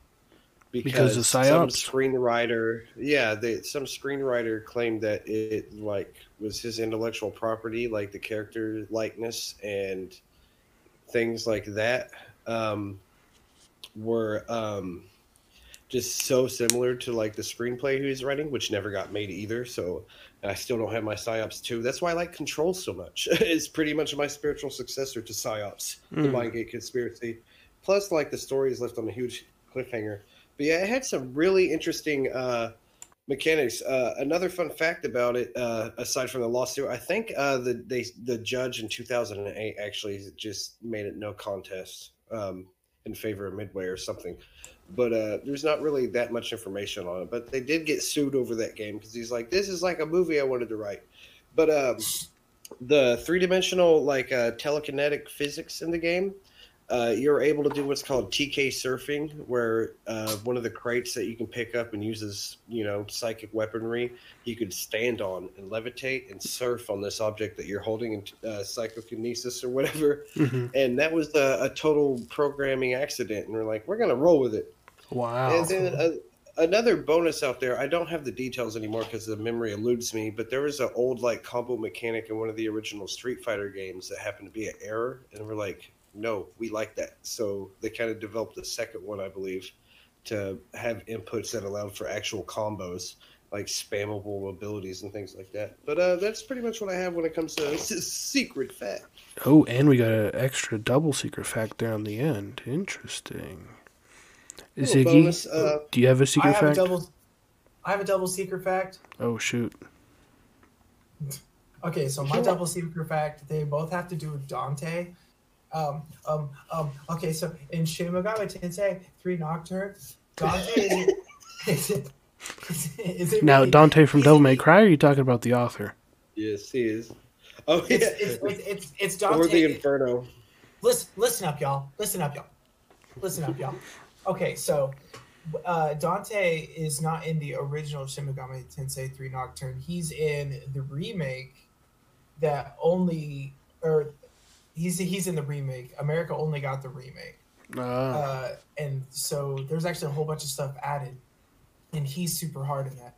Speaker 1: Because of
Speaker 2: some screenwriter, yeah, they, some screenwriter claimed that it like was his intellectual property, like the character likeness and things like that, um, were um, just so similar to like the screenplay he was writing, which never got made either. So and I still don't have my Psi-Ops too. That's why I like Control so much. it's pretty much my spiritual successor to Psi-Ops, the
Speaker 1: Mm.
Speaker 2: Mindgate conspiracy. Plus, like the story is left on a huge cliffhanger. But yeah, it had some really interesting uh, mechanics. Uh, another fun fact about it, uh, aside from the lawsuit, I think uh, the they the judge in 2008 actually just made it no contest um, in favor of Midway or something. But uh, there's not really that much information on it. But they did get sued over that game because he's like, "This is like a movie I wanted to write." But um, the three dimensional like uh, telekinetic physics in the game uh, you're able to do what's called TK surfing, where uh, one of the crates that you can pick up and use as you know psychic weaponry, you could stand on and levitate and surf on this object that you're holding in uh, psychokinesis or whatever.
Speaker 1: Mhm.
Speaker 2: And that was a, a total programming accident, and we're like, we're gonna roll with it.
Speaker 1: Wow.
Speaker 2: And then uh, another bonus out there, I don't have the details anymore because the memory eludes me, but there was an old like combo mechanic in one of the original Street Fighter games that happened to be an error, and we're like, no, we like that. So they kind of developed a second one, I believe, to have inputs that allowed for actual combos. Like spammable abilities and things like that, but uh, that's pretty much what I have when it comes to secret fact.
Speaker 1: Oh, and we got an extra double secret fact there on the end. Interesting.
Speaker 2: Little
Speaker 1: Ziggy,
Speaker 2: bonus, uh,
Speaker 1: do you have a secret
Speaker 4: have a
Speaker 1: fact?
Speaker 4: double. I have a double secret fact.
Speaker 1: Oh shoot.
Speaker 4: Okay, so my
Speaker 2: Sure.
Speaker 4: double secret fact, they both have to do with Dante. Um, um, um, okay, so in Shin Megami Tensei 3 Nocturne, Dante is, is, is, is it
Speaker 1: Now
Speaker 4: really-
Speaker 1: Dante from Devil May Cry, or are you talking about the author?
Speaker 2: Yes, he is. Oh yeah,
Speaker 4: It's, it's, it's, it's, it's Dante.
Speaker 2: or the Inferno.
Speaker 4: listen, listen up, y'all. Listen up, y'all. Listen up, y'all. Okay, so uh, Dante is not in the original Shin Megami Tensei 3 Nocturne. He's in the remake that only, or he's he's in the remake. America only got the remake,
Speaker 1: Ah,
Speaker 4: uh, and so there's actually a whole bunch of stuff added, and he's super hard in that.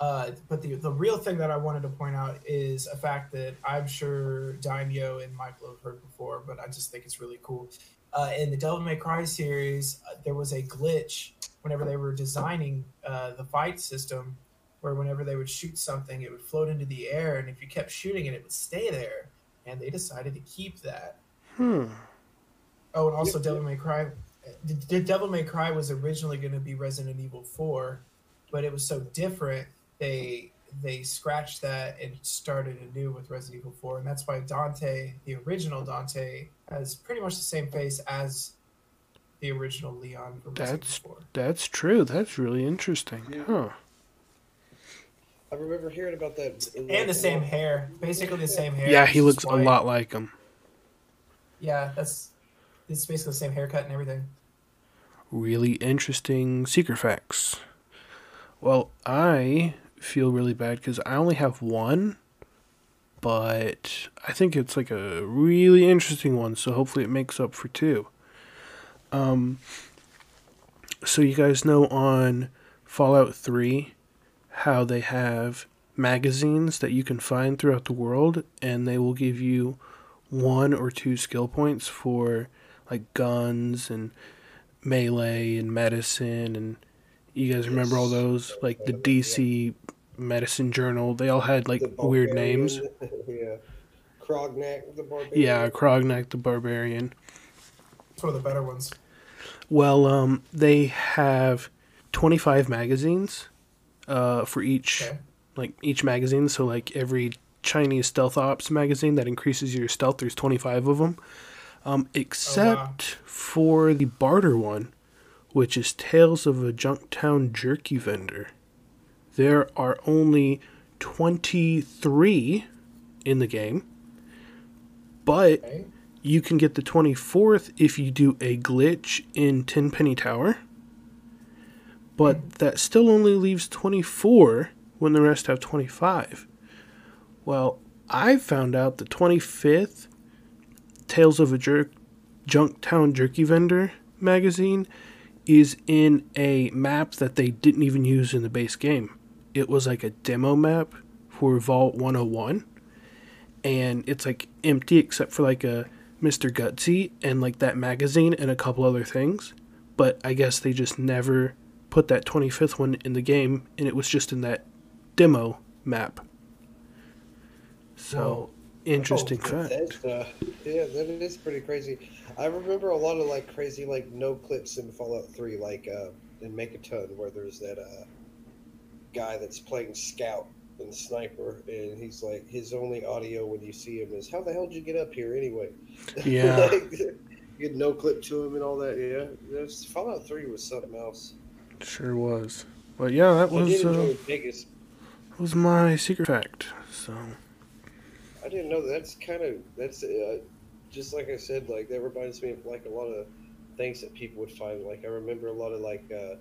Speaker 4: Uh, but the the real thing that I wanted to point out is a fact that I'm sure Daimyo and Michael have heard before, but I just think it's really cool. Uh, in the Devil May Cry series, uh, there was a glitch whenever they were designing uh, the fight system, where whenever they would shoot something, it would float into the air, and if you kept shooting it, it would stay there. And they decided to keep that.
Speaker 1: hmm.
Speaker 4: Oh, and also Devil May Cry. The, the Devil May Cry was originally going to be Resident Evil Four, but it was so different they they scratched that and started anew with Resident Evil Four, and that's why Dante, the original Dante, has pretty much the same face as the original Leon from Resident
Speaker 1: That's
Speaker 4: Evil Four.
Speaker 1: that's true. That's really interesting.
Speaker 2: Yeah.
Speaker 1: Huh.
Speaker 2: I remember hearing about that. in, like,
Speaker 4: And the same
Speaker 2: one-
Speaker 4: hair, basically the same hair.
Speaker 1: Yeah, he looks a
Speaker 4: white.
Speaker 1: lot like him.
Speaker 4: Yeah, that's it's basically the same haircut and everything.
Speaker 1: Really interesting secret facts. Well, I feel really bad because I only have one, but I think it's like a really interesting one, so hopefully it makes up for two. Um, so you guys know on Fallout 3 how they have magazines that you can find throughout the world, and they will give you one or two skill points for like guns and melee and medicine and you guys remember all those? Like the DC medicine journal they all had like weird names.
Speaker 2: Yeah, Grognak the barbarian.
Speaker 1: yeah Grognak the barbarian.
Speaker 4: It's one of the better ones.
Speaker 1: well um they have 25 magazines uh for each
Speaker 4: Okay.
Speaker 1: like each magazine so like every Chinese stealth ops magazine that increases your stealth there's 25 of them um except for the barter one which is Tales of a Junktown Jerky Vendor. There are only 23 in the game, but
Speaker 4: Okay.
Speaker 1: you can get the 24th if you do a glitch in Tenpenny Tower. But that still only leaves 24 when the rest have 25. Well, I found out the 25th Tales of a Jerk Junktown Jerky Vendor magazine is in a map that they didn't even use in the base game. It was like a demo map for Vault 101 and it's like empty except for like a Mr. Gutsy and like that magazine and a couple other things. But I guess they just never put that 25th one in the game and it was just in that demo map. So, interesting
Speaker 2: Oh,
Speaker 1: fact.
Speaker 2: Uh, yeah, that is pretty crazy. I remember a lot of like crazy like no clips in Fallout Three, like uh, in Megaton, where there's that uh, guy that's playing scout and sniper, and he's like his only audio when you see him is "How the hell did you get up here anyway?"
Speaker 1: Yeah.
Speaker 2: like, you get no clip to him and all that. Yeah, Fallout Three was something else.
Speaker 1: Sure was. But yeah, that
Speaker 2: I
Speaker 1: was
Speaker 2: did enjoy
Speaker 1: uh,
Speaker 2: Vegas.
Speaker 1: was my secret fact. So
Speaker 2: I didn't know that's kind of that's uh, just like I said. Like that reminds me of like a lot of things that people would find. Like I remember a lot of like uh,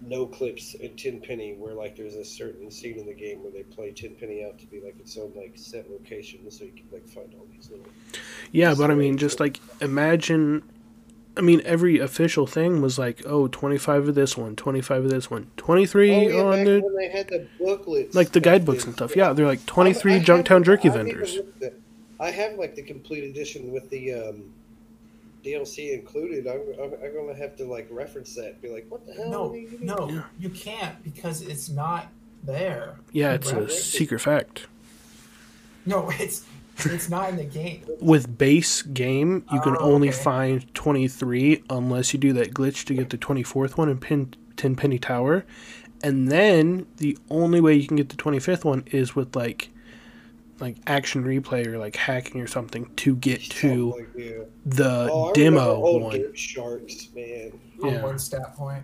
Speaker 2: no clips in Tenpenny, where like there's a certain scene in the game where they play Tenpenny out to be like its own like set location, so you can like find all these little.
Speaker 1: yeah, but I mean, just like imagine. I mean, every official thing was like, oh, 25 of this one, 25 of this one, 23
Speaker 2: Oh yeah,
Speaker 1: on
Speaker 2: back
Speaker 1: the
Speaker 2: when they had the booklets,
Speaker 1: like the guidebooks and stuff. Yeah, they're like 23
Speaker 2: I- I have-
Speaker 1: Junktown jerky
Speaker 2: I've
Speaker 1: vendors.
Speaker 2: looked I have like the complete edition with the um, DLC included. I'm, I'm, I'm gonna have to like reference that. and Be like, what the hell?
Speaker 4: No,
Speaker 2: are you
Speaker 4: no,
Speaker 1: Yeah.
Speaker 4: you can't because it's not there.
Speaker 1: Yeah, it's a secret fact.
Speaker 4: No, it's it's not in the game.
Speaker 1: With base game, you can
Speaker 4: Oh,
Speaker 1: only
Speaker 4: okay.
Speaker 1: find 23 unless you do that glitch to get the 24th one in Pin, Tenpenny Tower. And then the only way you can get the 25th one is with like like action replay or like hacking or something to get to
Speaker 2: Like, yeah.
Speaker 1: the
Speaker 2: Oh,
Speaker 1: demo one.
Speaker 2: Sharks, man.
Speaker 4: On
Speaker 1: Yeah.
Speaker 4: one stat point.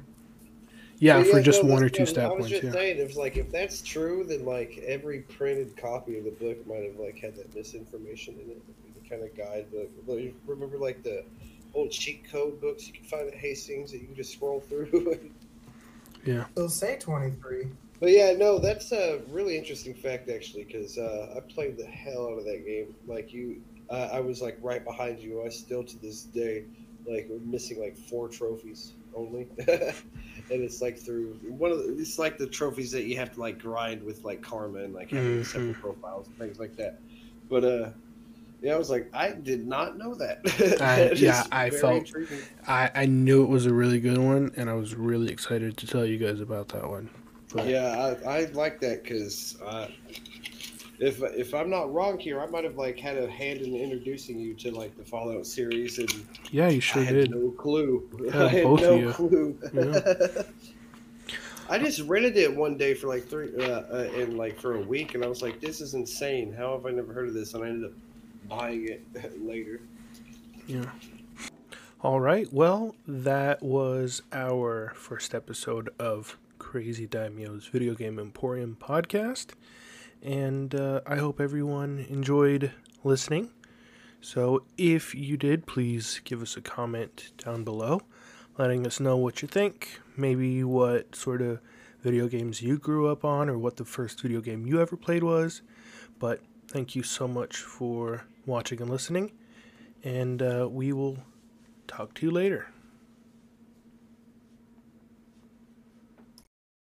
Speaker 1: Yeah,
Speaker 2: But
Speaker 1: for just
Speaker 2: no,
Speaker 1: one or
Speaker 2: that's-
Speaker 1: two
Speaker 2: I
Speaker 1: stat
Speaker 2: was
Speaker 1: points.
Speaker 2: just
Speaker 1: Yeah.
Speaker 2: saying, if like if that's true, then like every printed copy of the book might have like had that misinformation in it. The kind of guidebook. Like, Remember like the old cheat code books you can find at Hastings that you can just scroll through. Yeah.
Speaker 4: It'll say 23.
Speaker 2: But yeah, no, that's a really interesting fact actually, because uh, I played the hell out of that game. Like you, uh, I was like right behind you. I still to this day, like missing like four trophies only, and it's like through one of the, it's like the trophies that you have to like grind with like karma and like having
Speaker 1: Mhm.
Speaker 2: separate profiles and things like that. But uh, yeah, I was like, I did not know that.
Speaker 1: I- yeah, I felt-
Speaker 2: intriguing.
Speaker 1: I, I knew it was a really good one, and I was really excited to tell you guys about that one. But
Speaker 2: Yeah, I, I like that because uh, if if I'm not wrong here, I might have like had a hand in introducing you to like the Fallout series, and
Speaker 1: yeah, you sure
Speaker 2: I had
Speaker 1: did.
Speaker 2: no clue.
Speaker 1: Yeah,
Speaker 2: I had
Speaker 1: both of
Speaker 2: no
Speaker 1: you.
Speaker 2: clue.
Speaker 1: Yeah.
Speaker 2: I just rented it one day for like three, uh, uh, and like for a week, and I was like, "This is insane! How have I never heard of this?" And I ended up buying it later.
Speaker 1: Yeah. All right. Well, that was our first episode of Crazy Daimyo's Video Game Emporium podcast. And uh, I hope everyone enjoyed listening. So if you did, please give us a comment down below, letting us know what you think. Maybe what sort of video games you grew up on, or what the first video game you ever played was. But thank you so much for watching and listening and uh, we will talk to you later.